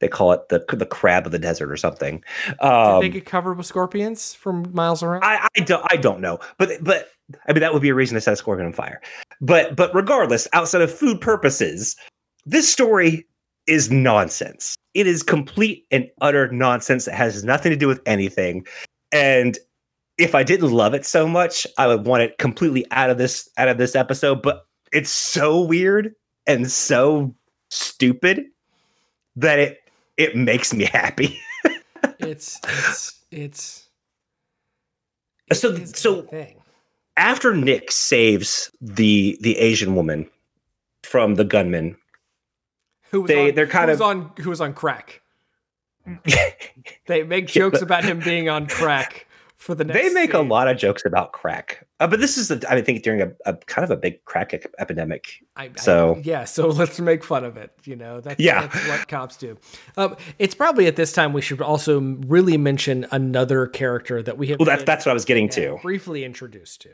they call it the the crab of the desert or something. Um, did they get covered with scorpions from miles around? I, I don't I don't know, but but I mean that would be a reason to set a scorpion on fire. But but regardless, outside of food purposes, this story is nonsense. It is complete and utter nonsense. It has nothing to do with anything. And if I didn't love it so much, I would want it completely out of this out of this episode. But it's so weird and so stupid that it it makes me happy. it's it's it's so so after Nick saves the the Asian woman from the gunman who was they on, they're kind who of on who was on crack. they make jokes about him being on crack for the next. They make scene. a lot of jokes about crack, uh, but this is I think during a, a, kind of a big crack epidemic. I, so I, yeah, so let's make fun of it. You know, that's yeah, that's what cops do. Um, it's probably at this time we should also really mention another character that we have. Well, that's that's what I was getting to. Briefly introduced to.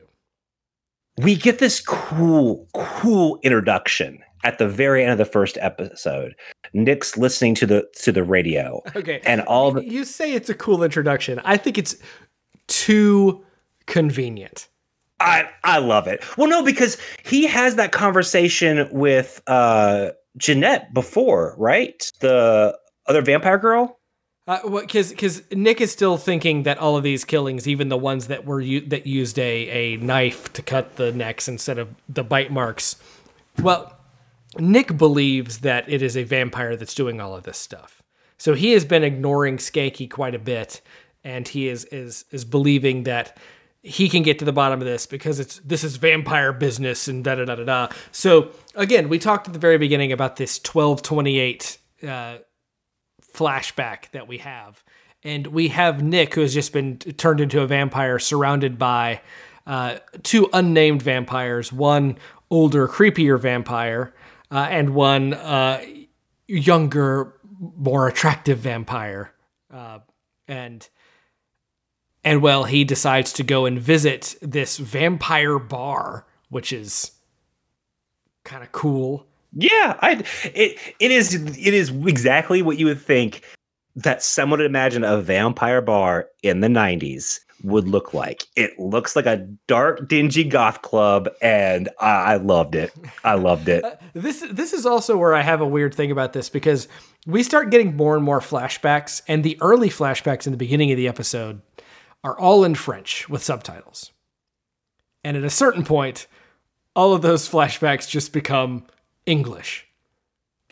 We get this cool, cool introduction at the very end of the first episode, Nick's listening to the to the radio. Okay. And all the You say it's a cool introduction. I think it's too convenient. I I love it. Well, no, because he has that conversation with uh Janette before, right? The other vampire girl. Because uh, because Nick is still thinking that all of these killings, even the ones that were u- that used a a knife to cut the necks instead of the bite marks, well, Nick believes that it is a vampire that's doing all of this stuff. So he has been ignoring Skanky quite a bit, and he is is is believing that he can get to the bottom of this because it's this is vampire business and da da da da da. So again, we talked at the very beginning about this twelve twenty eight uh, flashback that we have, and we have Nick who has just been turned into a vampire, surrounded by uh, two unnamed vampires, one older, creepier vampire uh, and one uh, younger, more attractive vampire. Uh, and and well, he decides to go and visit this vampire bar, which is kind of cool. Yeah, I it it is it is exactly what you would think that someone would imagine a vampire bar in the 90s would look like. It looks like a dark, dingy goth club, and I, I loved it. I loved it. Uh, this this is also where I have a weird thing about this because we start getting more and more flashbacks, and the early flashbacks in the beginning of the episode are all in French with subtitles. And at a certain point, all of those flashbacks just become English.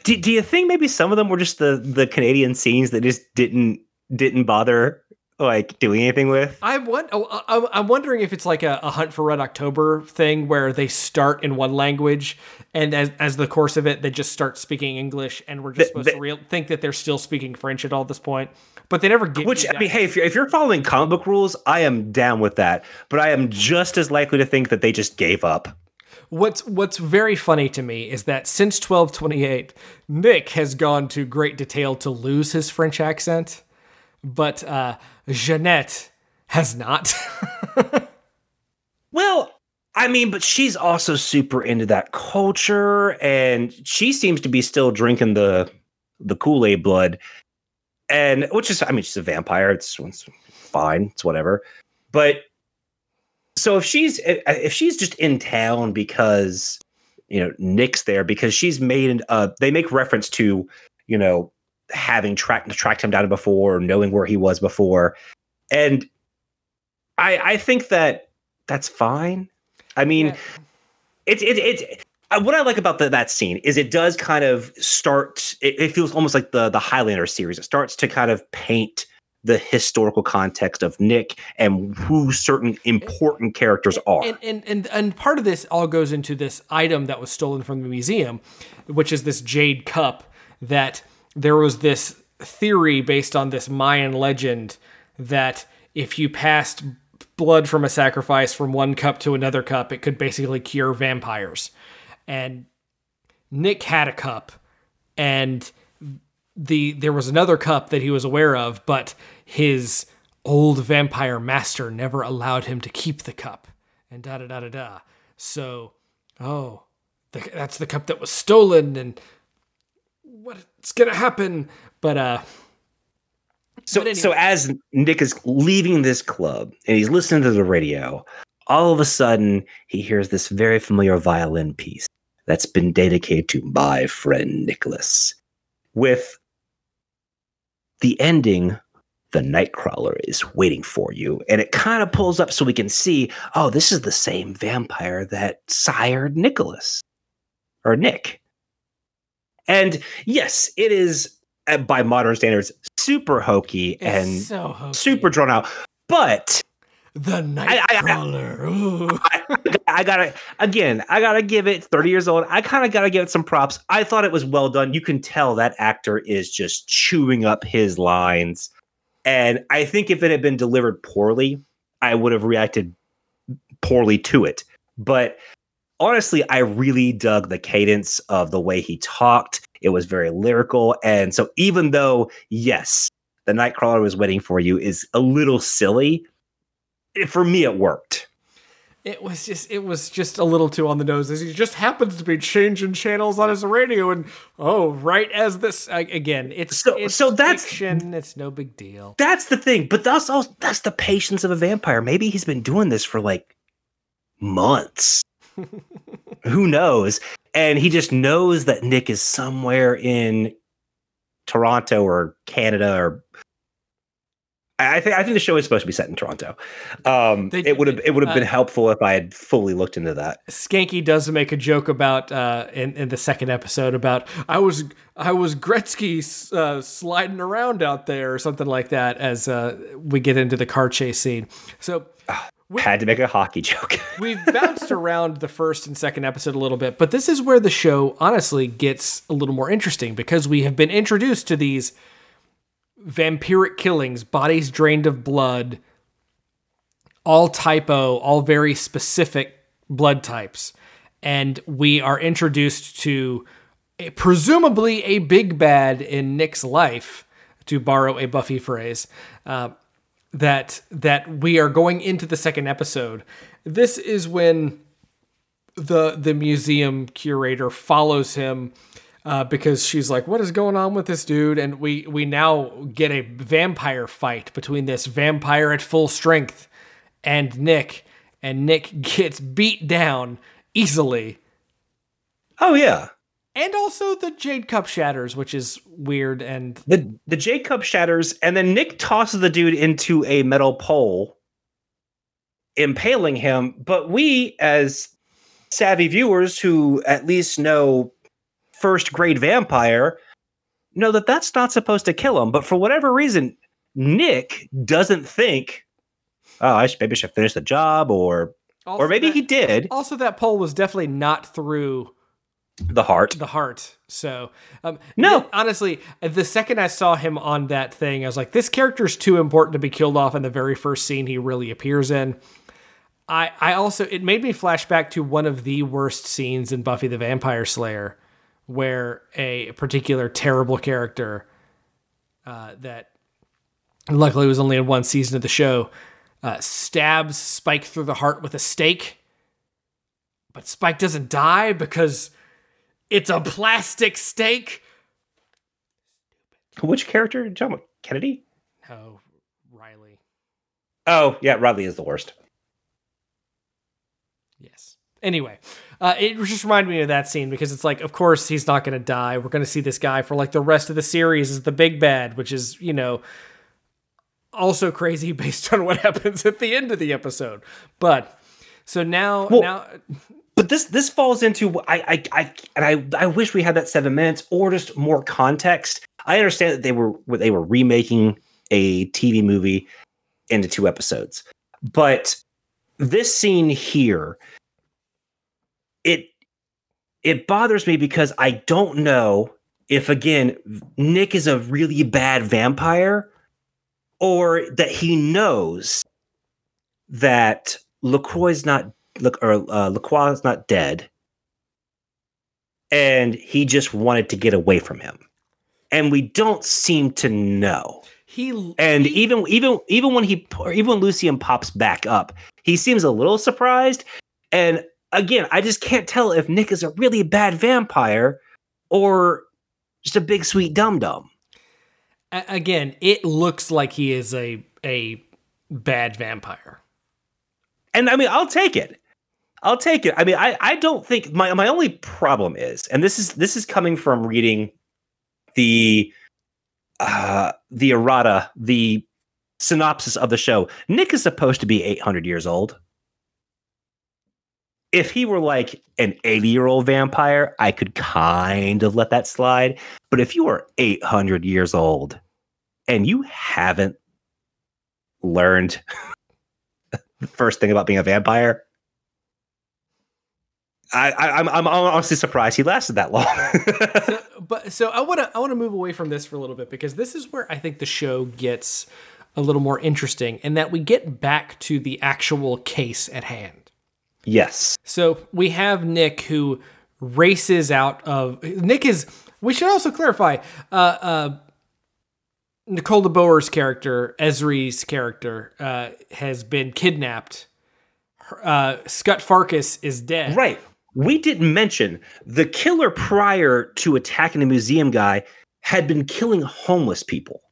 Do, do you think maybe some of them were just the the Canadian scenes that just didn't didn't bother like doing anything with? I want. Oh, uh, I'm wondering if it's like a, a, Hunt for Red October thing where they start in one language, and as as the course of it, they just start speaking English, and we're just the, supposed the, to real, think that they're still speaking French at all this point. But they never get. Which I mean, hey, if you're, if you're following comic book rules, I am down with that. But I am just as likely to think that they just gave up. What's what's very funny to me is that since 1228, Nick has gone to great detail to lose his French accent, but uh, Janette has not. well, I mean, but she's also super into that culture, and she seems to be still drinking the the Kool Aid blood, and which is, I mean, she's a vampire. It's, it's fine. It's whatever. But so if she's if she's just in town because you know Nick's there because she's made uh they make reference to you know having tracked tracked him down before knowing where he was before and I I think that that's fine. I mean yeah. it's it, it, it uh, what I like about the, that scene is it does kind of start. It, it, feels almost like the the Highlander series. It starts to kind of paint the historical context of Nick and who certain important characters are. And, and, and, and part of this all goes into this item that was stolen from the museum, which is this jade cup that there was this theory based on this Mayan legend that if you passed blood from a sacrifice from one cup to another cup, it could basically cure vampires. And Nick had a cup and the there was another cup that he was aware of, but his old vampire master never allowed him to keep the cup. And da da da da da. So, oh, the, that's the cup that was stolen, and what's gonna happen? But uh. So, anyway. so as Nick is leaving this club and he's listening to the radio, all of a sudden he hears this very familiar violin piece that's been dedicated to my friend Nicholas, with the ending the nightcrawler is waiting for you and it kind of pulls up so we can see oh this is the same vampire that sired nicholas or nick and yes it is uh, by modern standards super hokey it's and so hokey. super drawn out but the Nightcrawler. I, I, I, gotta again. I gotta give it. Thirty years old. I kind of gotta give it some props. I thought it was well done. You can tell that actor is just chewing up his lines, and I think if it had been delivered poorly, I would have reacted poorly to it. But honestly, I really dug the cadence of the way he talked. It was very lyrical, and so even though yes, the Nightcrawler was waiting for you is a little silly for me it worked it was just it was just a little too on the nose. As he just happens to be changing channels on his radio and oh right as this again it's so it's so that's fiction, it's no big deal. That's the thing but that's also that's the patience of a vampire. Maybe he's been doing this for like months. Who knows? And he just knows that nick is somewhere in toronto or canada or I think I think the show is supposed to be set in Toronto. Um, they, it would have it would have been uh, helpful if I had fully looked into that. Skanky does make a joke about uh, in in the second episode about I was I was Gretzky uh, sliding around out there or something like that as uh, we get into the car chase scene. So. We, had to make a hockey joke. we've bounced around the first and second episode a little bit, but this is where the show honestly gets a little more interesting because we have been introduced to these vampiric killings, bodies drained of blood, all type O, all very specific blood types. And we are introduced to a, presumably a big bad in Nick's life, to borrow a Buffy phrase, uh, that that we are going into the second episode. This is when the the museum curator follows him uh, because she's like, "What is going on with this dude?" And we we now get a vampire fight between this vampire at full strength and Nick, and Nick gets beat down easily. Oh yeah, and also the jade cup shatters, which is weird. And the the jade cup shatters, and then Nick tosses the dude into a metal pole impaling him. But we, as savvy viewers who at least know first grade vampire, know that that's not supposed to kill him. But for whatever reason, Nick doesn't think, oh, I should, maybe I should finish the job, or Also or maybe that- he did Also, that pole was definitely not through the heart. the heart. So, um, No. honestly, the second I saw him on that thing, I was like, this character's too important to be killed off in the very first scene he really appears in. I, I also, it made me flash back to one of the worst scenes in Buffy the Vampire Slayer, where a particular terrible character uh, that luckily was only in one season of the show uh, stabs Spike through the heart with a stake. But Spike doesn't die because it's a plastic stake. Which character? John Kennedy? No, Riley. Oh, yeah, Riley is the worst. Yes. Anyway, uh, it just reminded me of that scene because it's like, of course, he's not going to die. We're going to see this guy for like the rest of the series as the big bad, which is, you know, also crazy based on what happens at the end of the episode. But so now, Well- now, but this this falls into I I, I and I I wish we had that seven minutes or just more context. I understand that they were they were remaking a TV movie into two episodes, but this scene here, it bothers me because I don't know if again Nick is a really bad vampire or that he knows that Lacroix's not look or uh, Lacroix is not dead, and he just wanted to get away from him, and we don't seem to know. he And he- even even even when he or even when Lucien pops back up, he seems a little surprised. And again, I just can't tell if Nick is a really bad vampire or just a big sweet dum dum. again, it looks like he is a a bad vampire. And I mean, I'll take it. I'll take it. I mean, I, I don't think my my only problem is, and this is this is coming from reading the uh the errata, the synopsis of the show. Nick is supposed to be 800 years old. If he were like an 80 year old vampire, I could kind of let that slide. But if you are 800 years old and you haven't learned the first thing about being a vampire. I, I I'm I'm honestly surprised he lasted that long. so, but so I want to I want to move away from this for a little bit because this is where I think the show gets a little more interesting and that we get back to the actual case at hand. Yes. So we have Nick who races out of Nick is we should also clarify uh uh Nicole DeBoer's character, Ezri's character, uh, has been kidnapped. Uh, Scott Farkas is dead. Right. We didn't mention the killer prior to attacking the museum guy had been killing homeless people.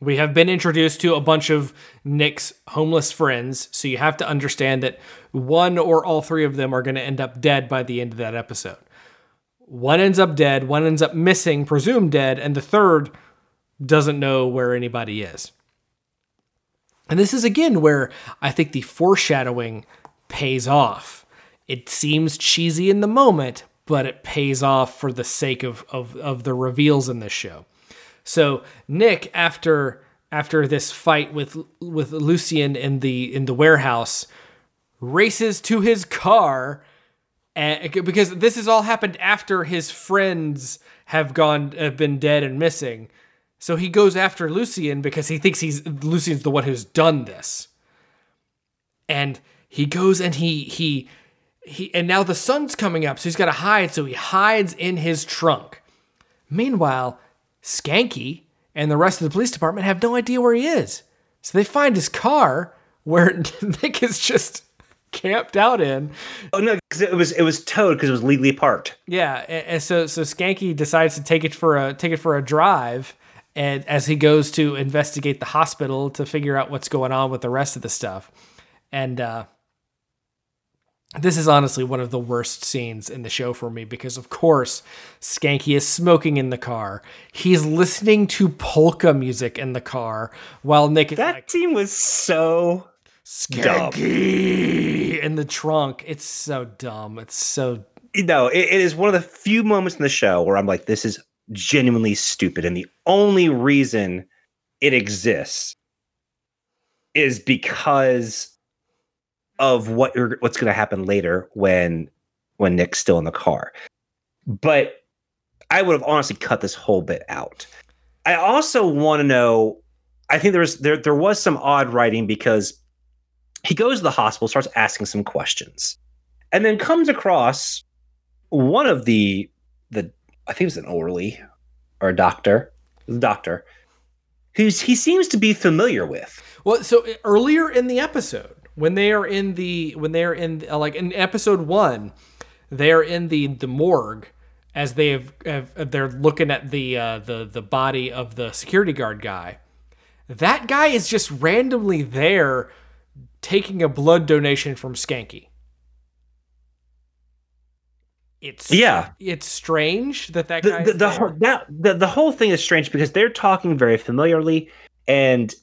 We have been introduced to a bunch of Nick's homeless friends, so you have to understand that one or all three of them are going to end up dead by the end of that episode. One ends up dead, one ends up missing, presumed dead, and the third doesn't know where anybody is. And this is again where I think the foreshadowing pays off. It seems cheesy in the moment, but it pays off for the sake of, of, of the reveals in this show. So Nick, after after this fight with with Lucien in the in the warehouse, races to his car, and, because this has all happened after his friends have gone have been dead and missing. So he goes after Lucien because he thinks he's Lucien's the one who's done this. And he goes and he he he and now the sun's coming up, so he's got to hide, so he hides in his trunk. Meanwhile, Skanky and the rest of the police department have no idea where he is. So they find his car where Nick is just camped out in. Oh no, because it was it was towed because it was legally parked. Yeah, and, and so so Skanky decides to take it for a take it for a drive, and as he goes to investigate the hospital to figure out what's going on with the rest of the stuff, and uh, this is honestly one of the worst scenes in the show for me because of course Skanky is smoking in the car. He's listening to polka music in the car while Nick is That like scene was so Skanky in the trunk. It's so dumb. It's so you know, it, it is one of the few moments in the show where I'm like, this is genuinely stupid. And the only reason it exists is because of what what's going to happen later when when Nick's still in the car. But I would have honestly cut this whole bit out. I also want to know. I think there was there there was some odd writing because he goes to the hospital, starts asking some questions, and then comes across one of the the I think it was an orderly or a doctor, the doctor, who's he seems to be familiar with. Well, so earlier in the episode, when they are in the when they are in uh, like in episode one, they are in the the morgue as they have, have they're looking at the uh, the the body of the security guard guy. That guy is just randomly there taking a blood donation from Skanky. It's yeah, it's strange that that the guy the, the, whole, that, the the whole thing is strange because they're talking very familiarly and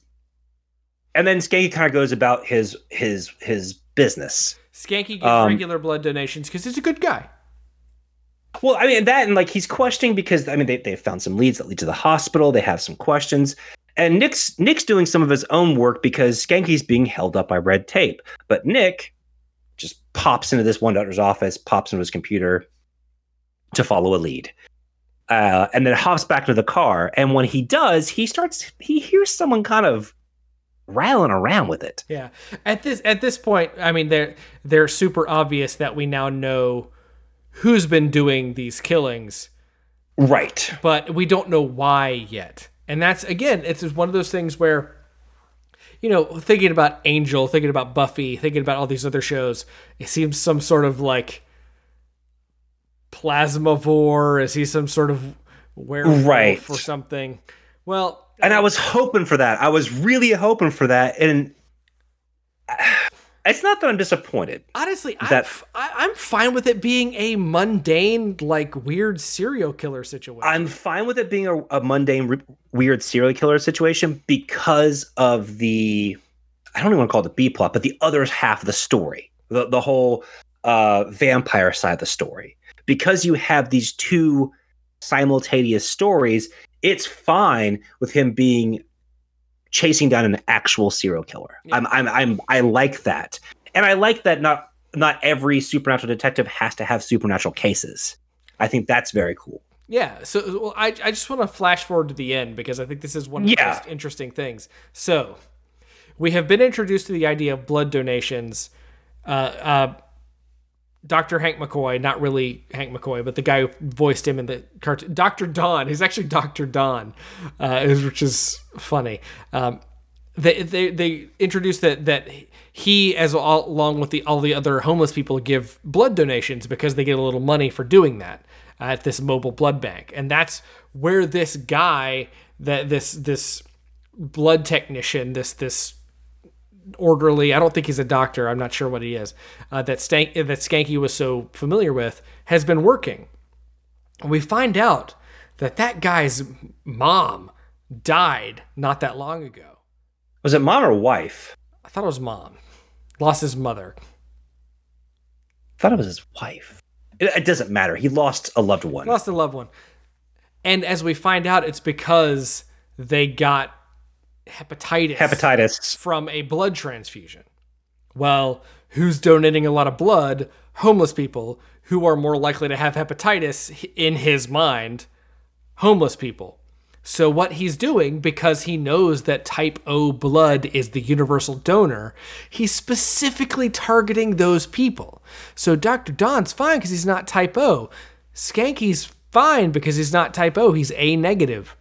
and then Skanky kind of goes about his his his business. Skanky gives um, regular blood donations because he's a good guy. Well, I mean that, and like he's questioning because I mean they they found some leads that lead to the hospital. They have some questions, and Nick's Nick's doing some of his own work because Skanky's being held up by red tape. But Nick just pops into this one doctor's office, pops into his computer to follow a lead, uh, and then hops back to the car. And when he does, he starts he hears someone kind of rattling around with it. Yeah. At this at this point, I mean they're they're super obvious that we now know who's been doing these killings. Right. But we don't know why yet. And that's again, it's one of those things where you know, thinking about Angel, thinking about Buffy, thinking about all these other shows, it seems some sort of like plasmavore. Is he some sort of werewolf right. or something? Well, and I was hoping for that. I was really hoping for that, and it's not that I'm disappointed. Honestly, that I'm, I'm fine with it being a mundane, like weird serial killer situation. I'm fine with it being a, a mundane, weird serial killer situation because of the I don't even want to call it the B plot, but the other half of the story, the the whole uh, vampire side of the story. Because you have these two simultaneous stories, it's fine with him being chasing down an actual serial killer. Yeah. I'm, I'm, I'm, I like that, and I like that not not every supernatural detective has to have supernatural cases. I think that's very cool. Yeah. So well, I, I just want to flash forward to the end because I think this is one of the most interesting things. So we have been introduced to the idea of blood donations. Uh, uh, Dr. Hank McCoy, not really Hank McCoy, but the guy who voiced him in the cartoon, Dr. Don. He's actually Dr. Don, uh, which is funny. Um, they, they they introduced that that he, as all, along with the all the other homeless people, give blood donations because they get a little money for doing that at this mobile blood bank, and that's where this guy that this this blood technician, this this orderly. I don't think he's a doctor. I'm not sure what he is. Uh, that Stank that Skanky was so familiar with has been working. We find out that that guy's mom died not that long ago. Was it mom or wife? I thought it was mom. Lost his mother. I thought it was his wife. It, it doesn't matter. He lost a loved one. Lost a loved one. And as we find out, it's because they got hepatitis hepatitis from a blood transfusion. Well, who's donating a lot of blood? Homeless people who are more likely to have hepatitis in his mind. Homeless people. So, what he's doing, because he knows that type O blood is the universal donor, he's specifically targeting those people. So, Dr. Don's fine because he's not type O. Skanky's fine because he's not type O, he's A negative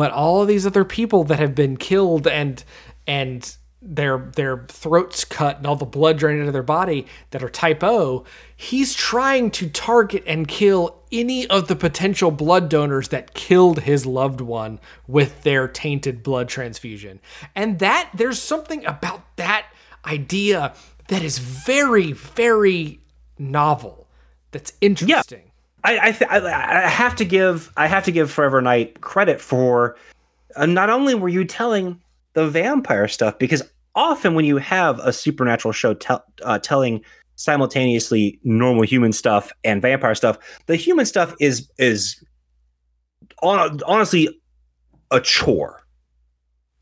but all of these other people that have been killed and and their their throats cut and all the blood drained into their body that are type O, he's trying to target and kill any of the potential blood donors that killed his loved one with their tainted blood transfusion. And that there's something about that idea that is very very novel. That's interesting. Yeah. I I, th- I, I have to give I have to give Forever Knight credit for uh, not only were you telling the vampire stuff because often when you have a supernatural show uh, telling simultaneously normal human stuff and vampire stuff, the human stuff is is on, honestly a chore.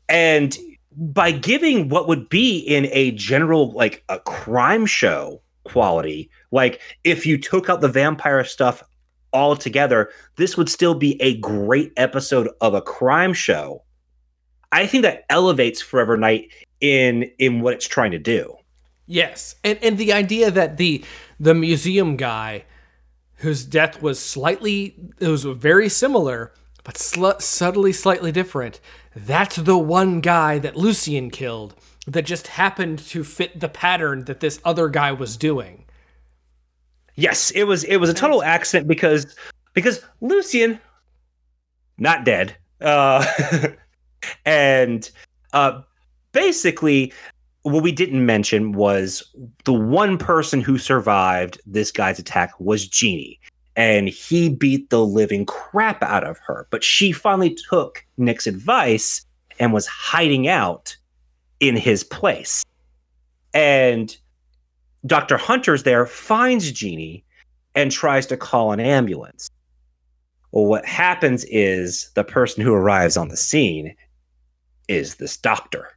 And by giving what would be in a general like a crime show quality, like if you took out the vampire stuff altogether, this would still be a great episode of a crime show. I think that elevates Forever Knight in in what it's trying to do. Yes, and and the idea that the the museum guy whose death was slightly it was very similar but sl- subtly slightly different. That's the one guy that Lucien killed that just happened to fit the pattern that this other guy was doing. Yes, it was it was a total accident because because Lucien not dead. Uh and uh basically what we didn't mention was the one person who survived this guy's attack was Jeannie. And he beat the living crap out of her. But she finally took Nick's advice and was hiding out in his place. And Dr. Hunter's there, finds Jeannie, and tries to call an ambulance. Well, what happens is the person who arrives on the scene is this doctor.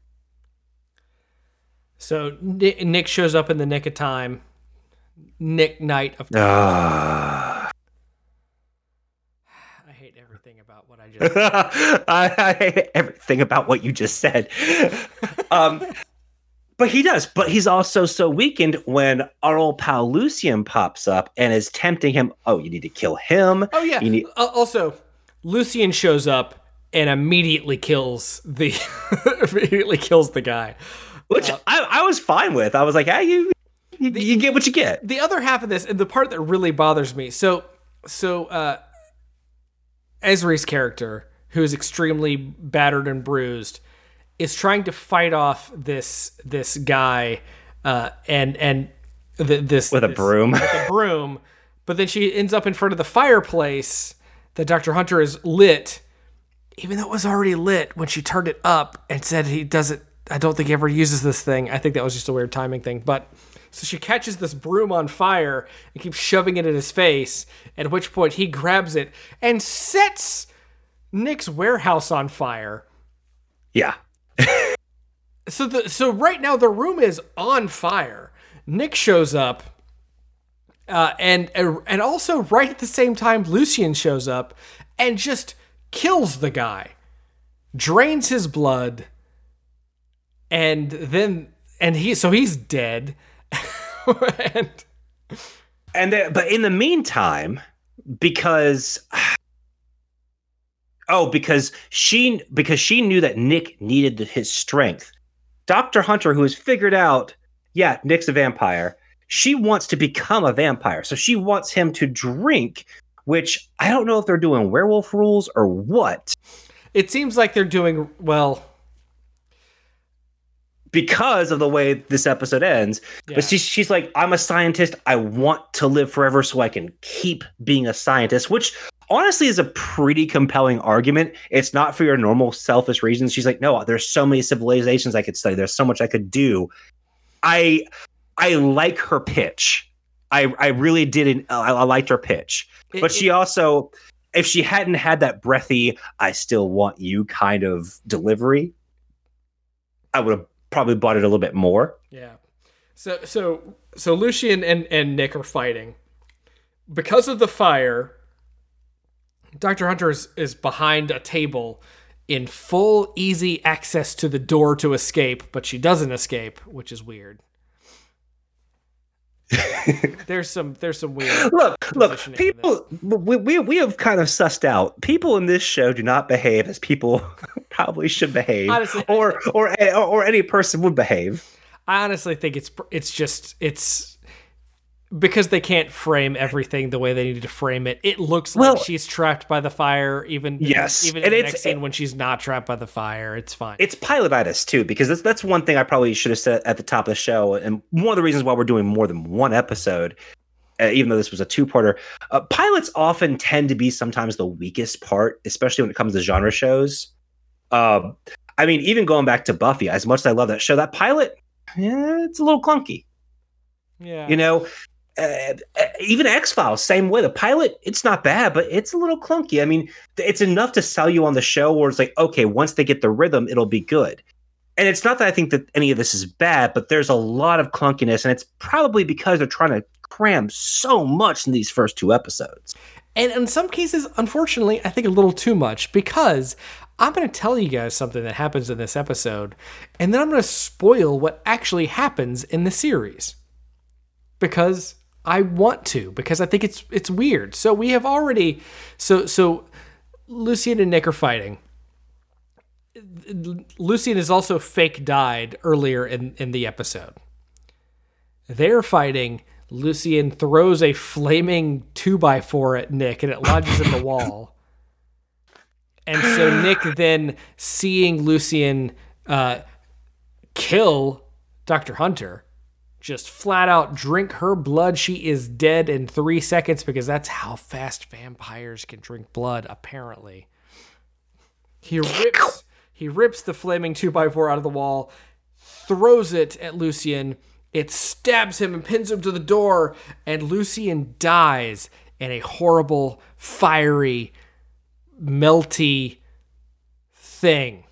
So Nick shows up in the nick of time. Nick Knight of. Uh, I hate everything about what I just. I, I, hate everything about what you just said. um, but he does. But he's also so weakened when our old pal Lucien pops up and is tempting him. Oh, you need to kill him. Oh yeah. Need- uh, also, Lucien shows up and immediately kills the immediately kills the guy which uh, I, I was fine with. I was like, hey, you, you, the, you get what you get. The other half of this, and the part that really bothers me, so so uh Ezri's character, who is extremely battered and bruised, is trying to fight off this this guy, uh, and and the, this with a this, broom, with a broom, but then she ends up in front of the fireplace that Doctor Hunter is lit, even though it was already lit when she turned it up and said he doesn't I don't think he ever uses this thing. I think that was just a weird timing thing. But so she catches this broom on fire and keeps shoving it in his face, at which point he grabs it and sets Nick's warehouse on fire. Yeah. So the so right now the room is on fire. Nick shows up. Uh, and and also right at the same time Lucien shows up and just kills the guy. Drains his blood and then and he so he's dead and and then, but in the meantime because oh because she because she knew that nick needed his strength dr hunter who has figured out yeah nick's a vampire she wants to become a vampire so she wants him to drink which i don't know if they're doing werewolf rules or what it seems like they're doing well because of the way this episode ends. Yeah. But she's she's like, I'm a scientist. I want to live forever so I can keep being a scientist, which honestly is a pretty compelling argument. It's not for your normal selfish reasons. She's like, no, there's so many civilizations I could study. There's so much I could do. I I like her pitch. I I really didn't. Uh, I, I liked her pitch, it, but she also, if she hadn't had that breathy "I still want you" kind of delivery, I would have probably bought it a little bit more. Yeah. So so so Lucien and and Nick are fighting because of the fire. Dr. Hunter is, is behind a table in full easy access to the door to escape, but she doesn't escape, which is weird. there's some there's some weird look look people we, we we have kind of sussed out people in this show do not behave as people probably should behave honestly, or or or any person would behave i honestly think it's it's just it's because they can't frame everything the way they need to frame it. It looks well, like she's trapped by the fire, even yes, even in the next scene when she's not trapped by the fire. It's fine. It's pilotitis too, because that's that's one thing I probably should have said at the top of the show, and one of the reasons why we're doing more than one episode. Uh, even though this was a two-parter, uh, pilots often tend to be sometimes the weakest part, especially when it comes to genre shows. Uh, I mean, even going back to Buffy, as much as I love that show, that pilot, yeah, it's a little clunky. Yeah. You know, uh, even X Files, same way. The pilot, it's not bad, but it's a little clunky. I mean, it's enough to sell you on the show where it's like, okay, once they get the rhythm, it'll be good. And it's not that I think that any of this is bad, but there's a lot of clunkiness, and it's probably because they're trying to cram so much in these first two episodes. And in some cases, unfortunately, I think a little too much because I'm going to tell you guys something that happens in this episode, and then I'm going to spoil what actually happens in the series. Because I want to because I think it's it's weird. So we have already so so Lucien and Nick are fighting. Lucien is also fake died earlier in, in the episode. They're fighting. Lucien throws a flaming two by four at Nick and it lodges in the wall. And so Nick then seeing Lucien uh, kill Dr. Hunter just flat out drink her blood. She is dead in three seconds because that's how fast vampires can drink blood, apparently. He rips he rips the flaming 2x4 out of the wall, throws it at Lucien. It stabs him and pins him to the door, and Lucien dies in a horrible, fiery, melty thing.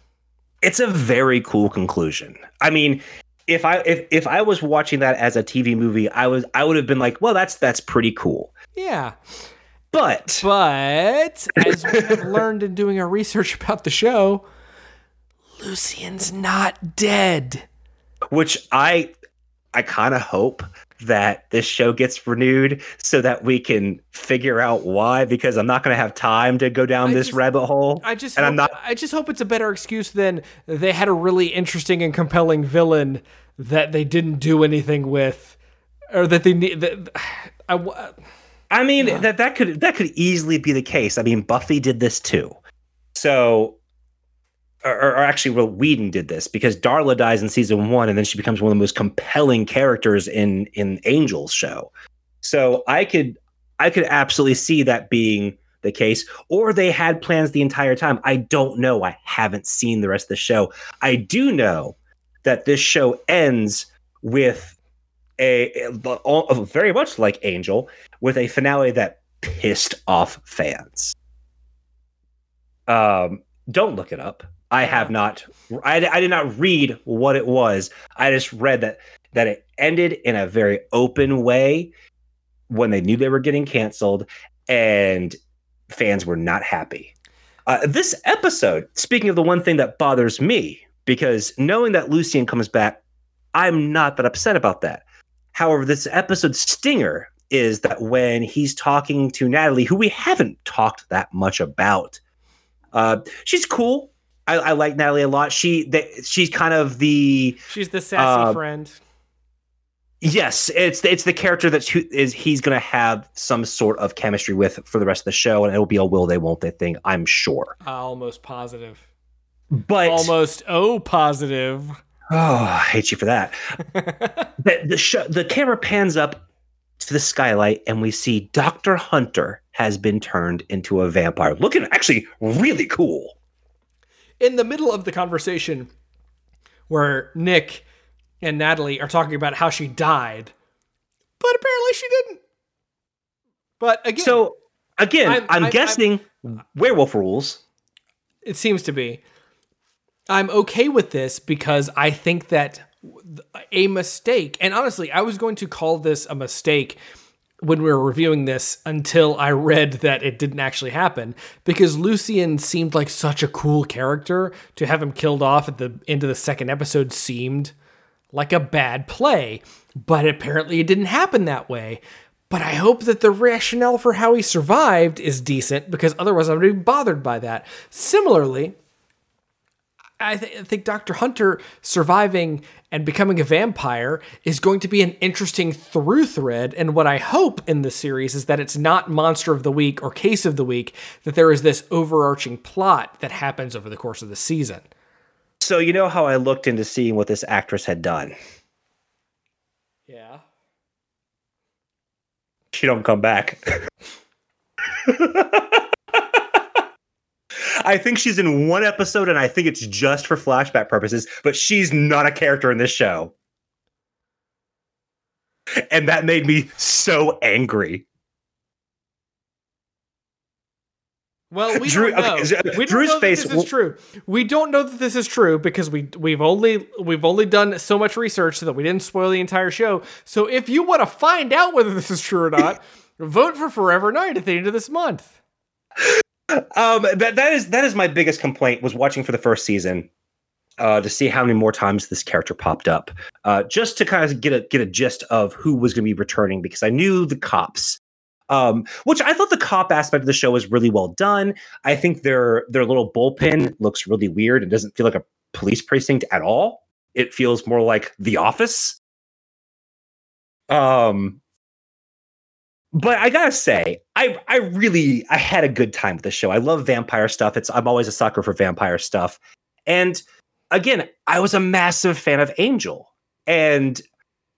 It's a very cool conclusion. I mean, if I if, if I was watching that as a TV movie, I was I would have been like, well, that's that's pretty cool. Yeah. But but as we have learned in doing our research about the show, Lucien's not dead. Which I I kind of hope that this show gets renewed so that we can figure out why because I'm not going to have time to go down I this just, rabbit hole. I just and hope, I'm not I just hope it's a better excuse than they had a really interesting and compelling villain that they didn't do anything with or that they need that I I mean yeah. that that could that could easily be the case. I mean Buffy did this too. So or, or, actually, well, Whedon did this because Darla dies in season one, and then she becomes one of the most compelling characters in in Angel's show. So I could I could absolutely see that being the case, or they had plans the entire time. I don't know. I haven't seen the rest of the show. I do know that this show ends with a, a, very much like Angel, with a finale that pissed off fans. Um, don't look it up I have not. I, I did not read what it was. I just read that that it ended in a very open way when they knew they were getting canceled, and fans were not happy. Uh, this episode, speaking of the one thing that bothers me, because knowing that Lucien comes back, I'm not that upset about that. However, this episode stinger is that when he's talking to Natalie, who we haven't talked that much about, uh, she's cool. I, I like Natalie a lot. She they, she's kind of the she's the sassy uh, friend. Yes, it's it's the character that is he's going to have some sort of chemistry with for the rest of the show, and it will be a will they won't they thing. I'm sure. almost positive. But almost oh positive. Oh, I hate you for that. the the, show, the camera pans up to the skylight, and we see Doctor Hunter has been turned into a vampire, looking actually really cool in the middle of the conversation where Nick and Natalie are talking about how she died, but apparently she didn't. But again, so again, I'm, I'm, I'm guessing I'm, werewolf rules. It seems to be. I'm okay with this because I think that a mistake, and honestly, I was going to call this a mistake when we were reviewing this until I read that it didn't actually happen because Lucien seemed like such a cool character. To have him killed off at the end of the second episode seemed like a bad play but apparently it didn't happen that way. But I hope that the rationale for how he survived is decent because otherwise I would be bothered by that. Similarly I, th- I, think Dr. Hunter surviving and becoming a vampire is going to be an interesting through thread. And what I hope in the series is that it's not monster of the week or case of the week, that there is this overarching plot that happens over the course of the season. So, you know how I looked into seeing what this actress had done? Yeah. She don't come back. I think she's in one episode, and I think it's just for flashback purposes, but she's not a character in this show. And that made me so angry. Well, we Drew- don't know. okay, so, uh, we don't Drew's know that face this is true. We don't know that this is true because we we've only we've only done so much research so that we didn't spoil the entire show. So if you want to find out whether this is true or not, vote for Forever Knight at the end of this month. Um, that that is that is my biggest complaint was watching for the first season, uh, to see how many more times this character popped up, uh, just to kind of get a get a gist of who was going to be returning because I knew the cops. Um, which I thought the cop aspect of the show was really well done. I think their their little bullpen looks really weird. It doesn't feel like a police precinct at all. It feels more like the office. Um, but I gotta say, I I really I had a good time with the show. I love vampire stuff. It's I'm always a sucker for vampire stuff. And again, I was a massive fan of Angel. And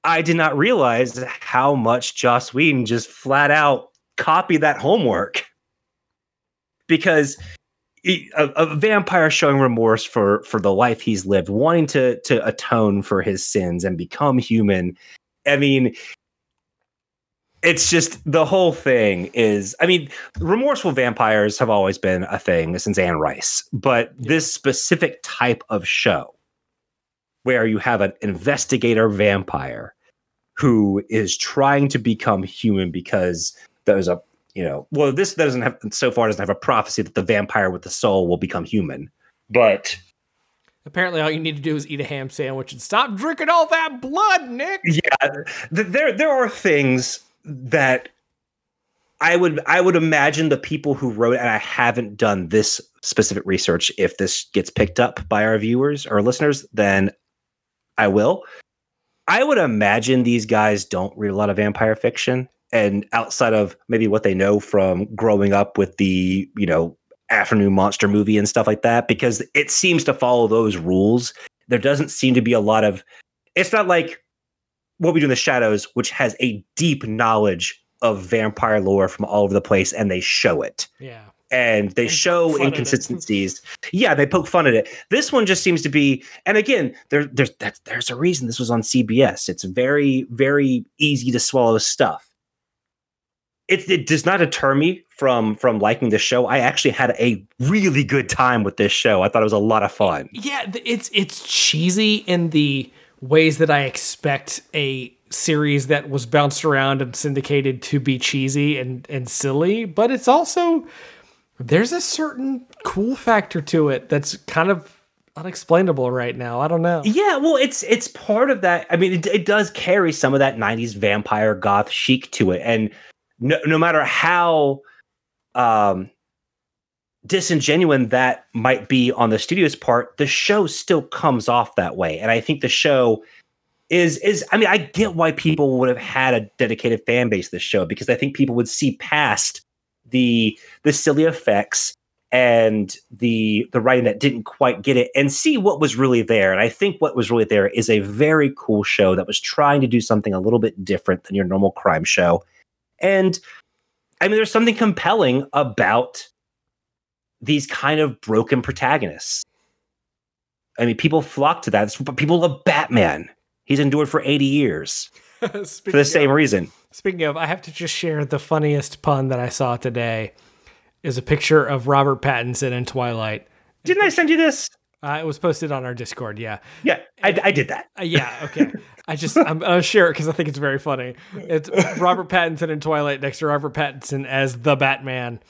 I did not realize how much Joss Whedon just flat out copied that homework. Because a, a vampire showing remorse for for the life he's lived, wanting to to atone for his sins and become human. I mean, it's just the whole thing is i mean remorseful vampires have always been a thing since anne rice but this specific type of show where you have an investigator vampire who is trying to become human because there's a you know well this doesn't have so far doesn't have a prophecy that the vampire with the soul will become human but Apparently, all you need to do is eat a ham sandwich and stop drinking all that blood, Nick. yeah there there are things that i would i would imagine the people who wrote and i haven't done this specific research if this gets picked up by our viewers or listeners then i will. I would imagine these guys don't read a lot of vampire fiction and outside of maybe what they know from growing up with the you know afternoon monster movie and stuff like that because it seems to follow those rules. There doesn't seem to be a lot of it's not like what we do in the shadows which has a deep knowledge of vampire lore from all over the place and they show it. Yeah. and they show poke fun at it. inconsistencies. Yeah they poke fun at it. This one just seems to be and again there, there's that, there's a reason this was on cbs it's very very easy to swallow stuff. It, it does not deter me from from liking the show. I actually had a really good time with this show. I thought it was a lot of fun. Yeah, it's it's cheesy in the ways that I expect a series that was bounced around and syndicated to be cheesy and and silly, but it's also there's a certain cool factor to it that's kind of unexplainable right now. I don't know. Yeah, well, it's it's part of that. I mean, it, it does carry some of that '90s vampire goth chic to it, and no, no matter how um, disingenuous that might be on the studio's part, the show still comes off that way. And I think the show is is. I mean, I get why people would have had a dedicated fan base this show because I think people would see past the the silly effects and the the writing that didn't quite get it and see what was really there and i think what was really there is a very cool show that was trying to do something a little bit different than your normal crime show and i mean there's something compelling about these kind of broken protagonists i mean people flock to that people love batman he's endured for 80 years for the same reason speaking of, I have to just share the funniest pun that I saw today is a picture of Robert Pattinson in Twilight. didn't i send you this Uh, it was posted on our Discord. Yeah. yeah i, I did that Uh, yeah, okay. I just I'm gonna share it because I think it's very funny. It's Robert Pattinson in Twilight next to Robert Pattinson as the Batman.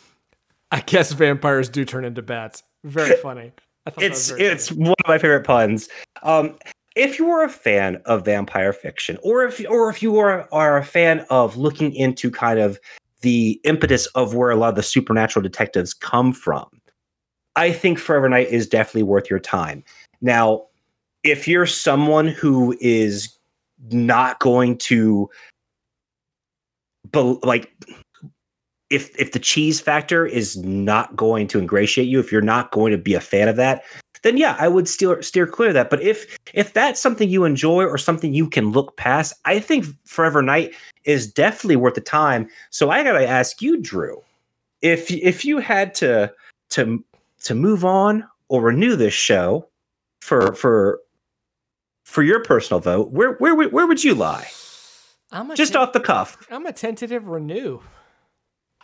I guess vampires do turn into bats. Very funny. It's very it's funny. one of my favorite puns. Um, if you are a fan of vampire fiction, or if or if you are are a fan of looking into kind of the impetus of where a lot of the supernatural detectives come from, I think Forever Knight is definitely worth your time. Now, if you're someone who is not going to, bel like if if the cheese factor is not going to ingratiate you, if you're not going to be a fan of that, then yeah, I would steer steer clear of that. But if if that's something you enjoy or something you can look past, I think Forever Knight is definitely worth the time. So I gotta ask you, Drew, if if you had to to to move on or renew this show for for for your personal vote, where where where would you lie? I'm a Just ten- off the cuff. I'm a tentative renew.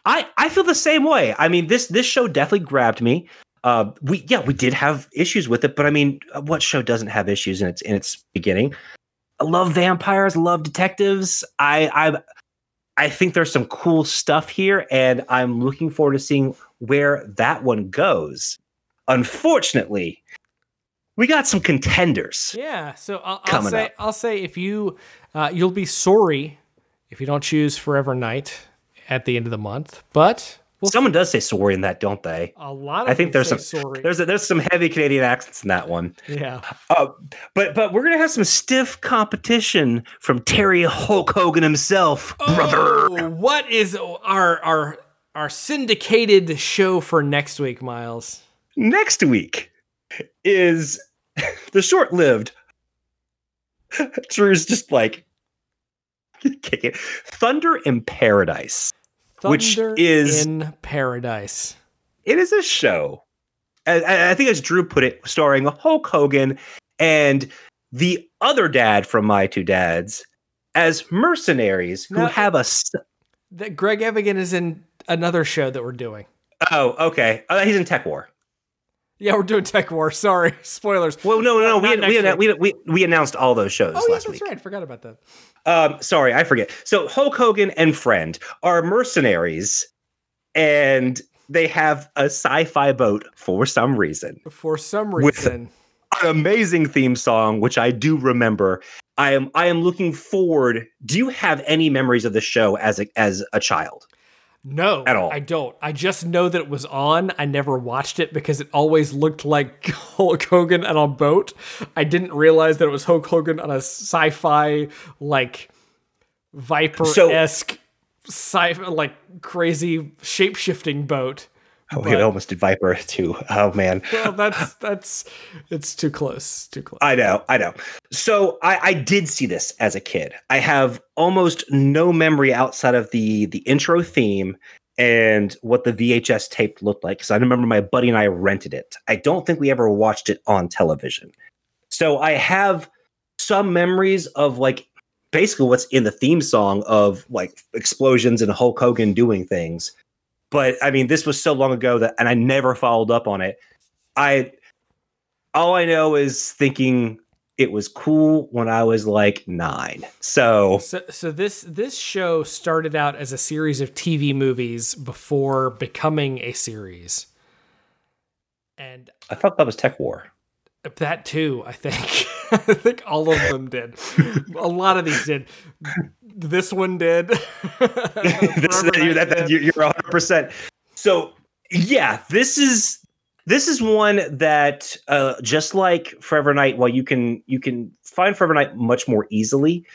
I I feel the same way. I mean this this show definitely grabbed me. Uh, we yeah we did have issues with it, but I mean, what show doesn't have issues in its in its beginning? I love vampires, love detectives. I I I think there's some cool stuff here, and I'm looking forward to seeing where that one goes. Unfortunately, we got some contenders. Yeah, so I'll, I'll say up. I'll say if you uh, you'll be sorry if you don't choose Forever Knight at the end of the month, but we'll Someone does say sorry in that, don't they? a lot of I think there's some sorry. there's a, there's some heavy Canadian accents in that one. yeah. Uh, but but we're gonna have some stiff competition from Terry Hulk Hogan himself, brother. Oh, what is our our our syndicated show for next week, Miles? Next week is the short-lived. Drew's just like kick it. Thunder in Paradise. Which is- in Paradise. It is a show. I- I, think, as Drew put it, starring Hulk Hogan and the other dad from My Two Dads as mercenaries who Now- have a s- That Greg Evigan is in another show that we're doing. Oh, okay. Uh, he's in TekWar. Yeah, we're doing TekWar. Sorry, spoilers. Well, no, no, no. We, we, we, we, we announced all those shows Oh yeah, last that's week. right. Forgot about that. Um, sorry, I forget. So Hulk Hogan and friend are mercenaries, and they have a sci-fi boat for some reason. For some With- reason, An amazing theme song, which I do remember. I am I am looking forward. Do you have any memories of the show as a as a child? No, At all. I don't. I just know that it was on. I never watched it because it always looked like Hulk Hogan on a boat. I didn't realize that it was Hulk Hogan on a sci-fi like Viper esque sci like crazy shape shifting boat. Oh, But- we almost did Viper too. Oh man. Well, that's that's it's too close. Too close. I know, I know. So I, I did see this as a kid. I have almost no memory outside of the the intro theme and what the VHS tape looked like. Because I remember my buddy and I rented it. I don't think we ever watched it on television. So I have some memories of like basically what's in the theme song of like explosions and Hulk Hogan doing things. But I mean, this was so long ago that, and I never followed up on it. I all I know is thinking it was cool when I was like nine. So So, so this this show started out as a series of TV movies before becoming a series, and I thought that was TekWar. That too, I think, I think all of them did. A lot of these did. This one did. this, you're, that, that, you're 100%. So, yeah, this is this is one that uh, just like Forever Knight, while you can you can find Forever Knight much more easily.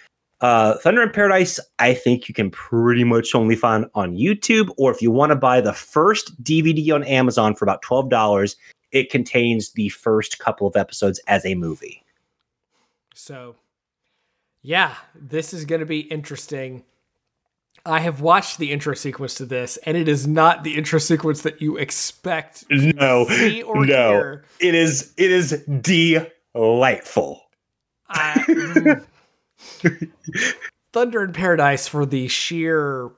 Uh, Thunder in Paradise, I think you can pretty much only find on YouTube, or if you want to buy the first DVD on Amazon for about twelve dollars, it contains the first couple of episodes as a movie. So, yeah, this is going to be interesting. I have watched the intro sequence to this, and it is not the intro sequence that you expect to No, see or no. hear. It is it is delightful. I- mm. Thunder in Paradise for the sheer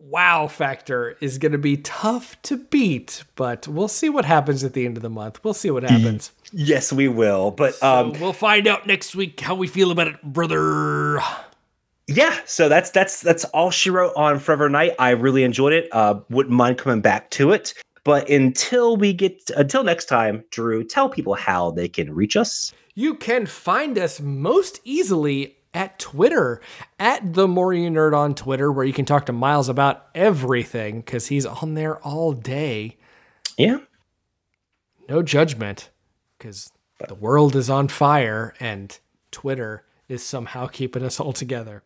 wow factor is going to be tough to beat, but we'll see what happens at the end of the month. We'll see what happens. Yes, we will. But So um, we'll find out next week how we feel about it, brother. yeah, so that's that's that's all she wrote on Forever Knight. I really enjoyed it. Uh, wouldn't mind coming back to it. But until we get until next time, Drew, tell people how they can reach us. You can find us most easily at Twitter, at the More You Nerd on Twitter, where you can talk to Miles about everything because he's on there all day. Yeah. No judgment because the world is on fire and Twitter is somehow keeping us all together.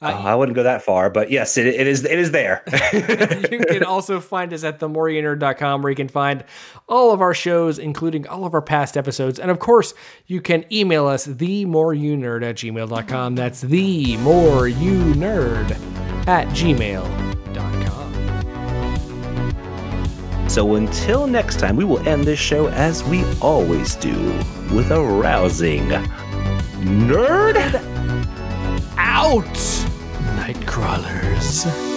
Uh, I wouldn't go that far, but yes, it, it is it is there. you can also find us at themoreyounerd.com where you can find all of our shows, including all of our past episodes. And of course, you can email us themoreyounerd at gmail.com. That's themoreyounerd at gmail.com. So until next time, we will end this show as we always do with a rousing nerd out, night crawlers.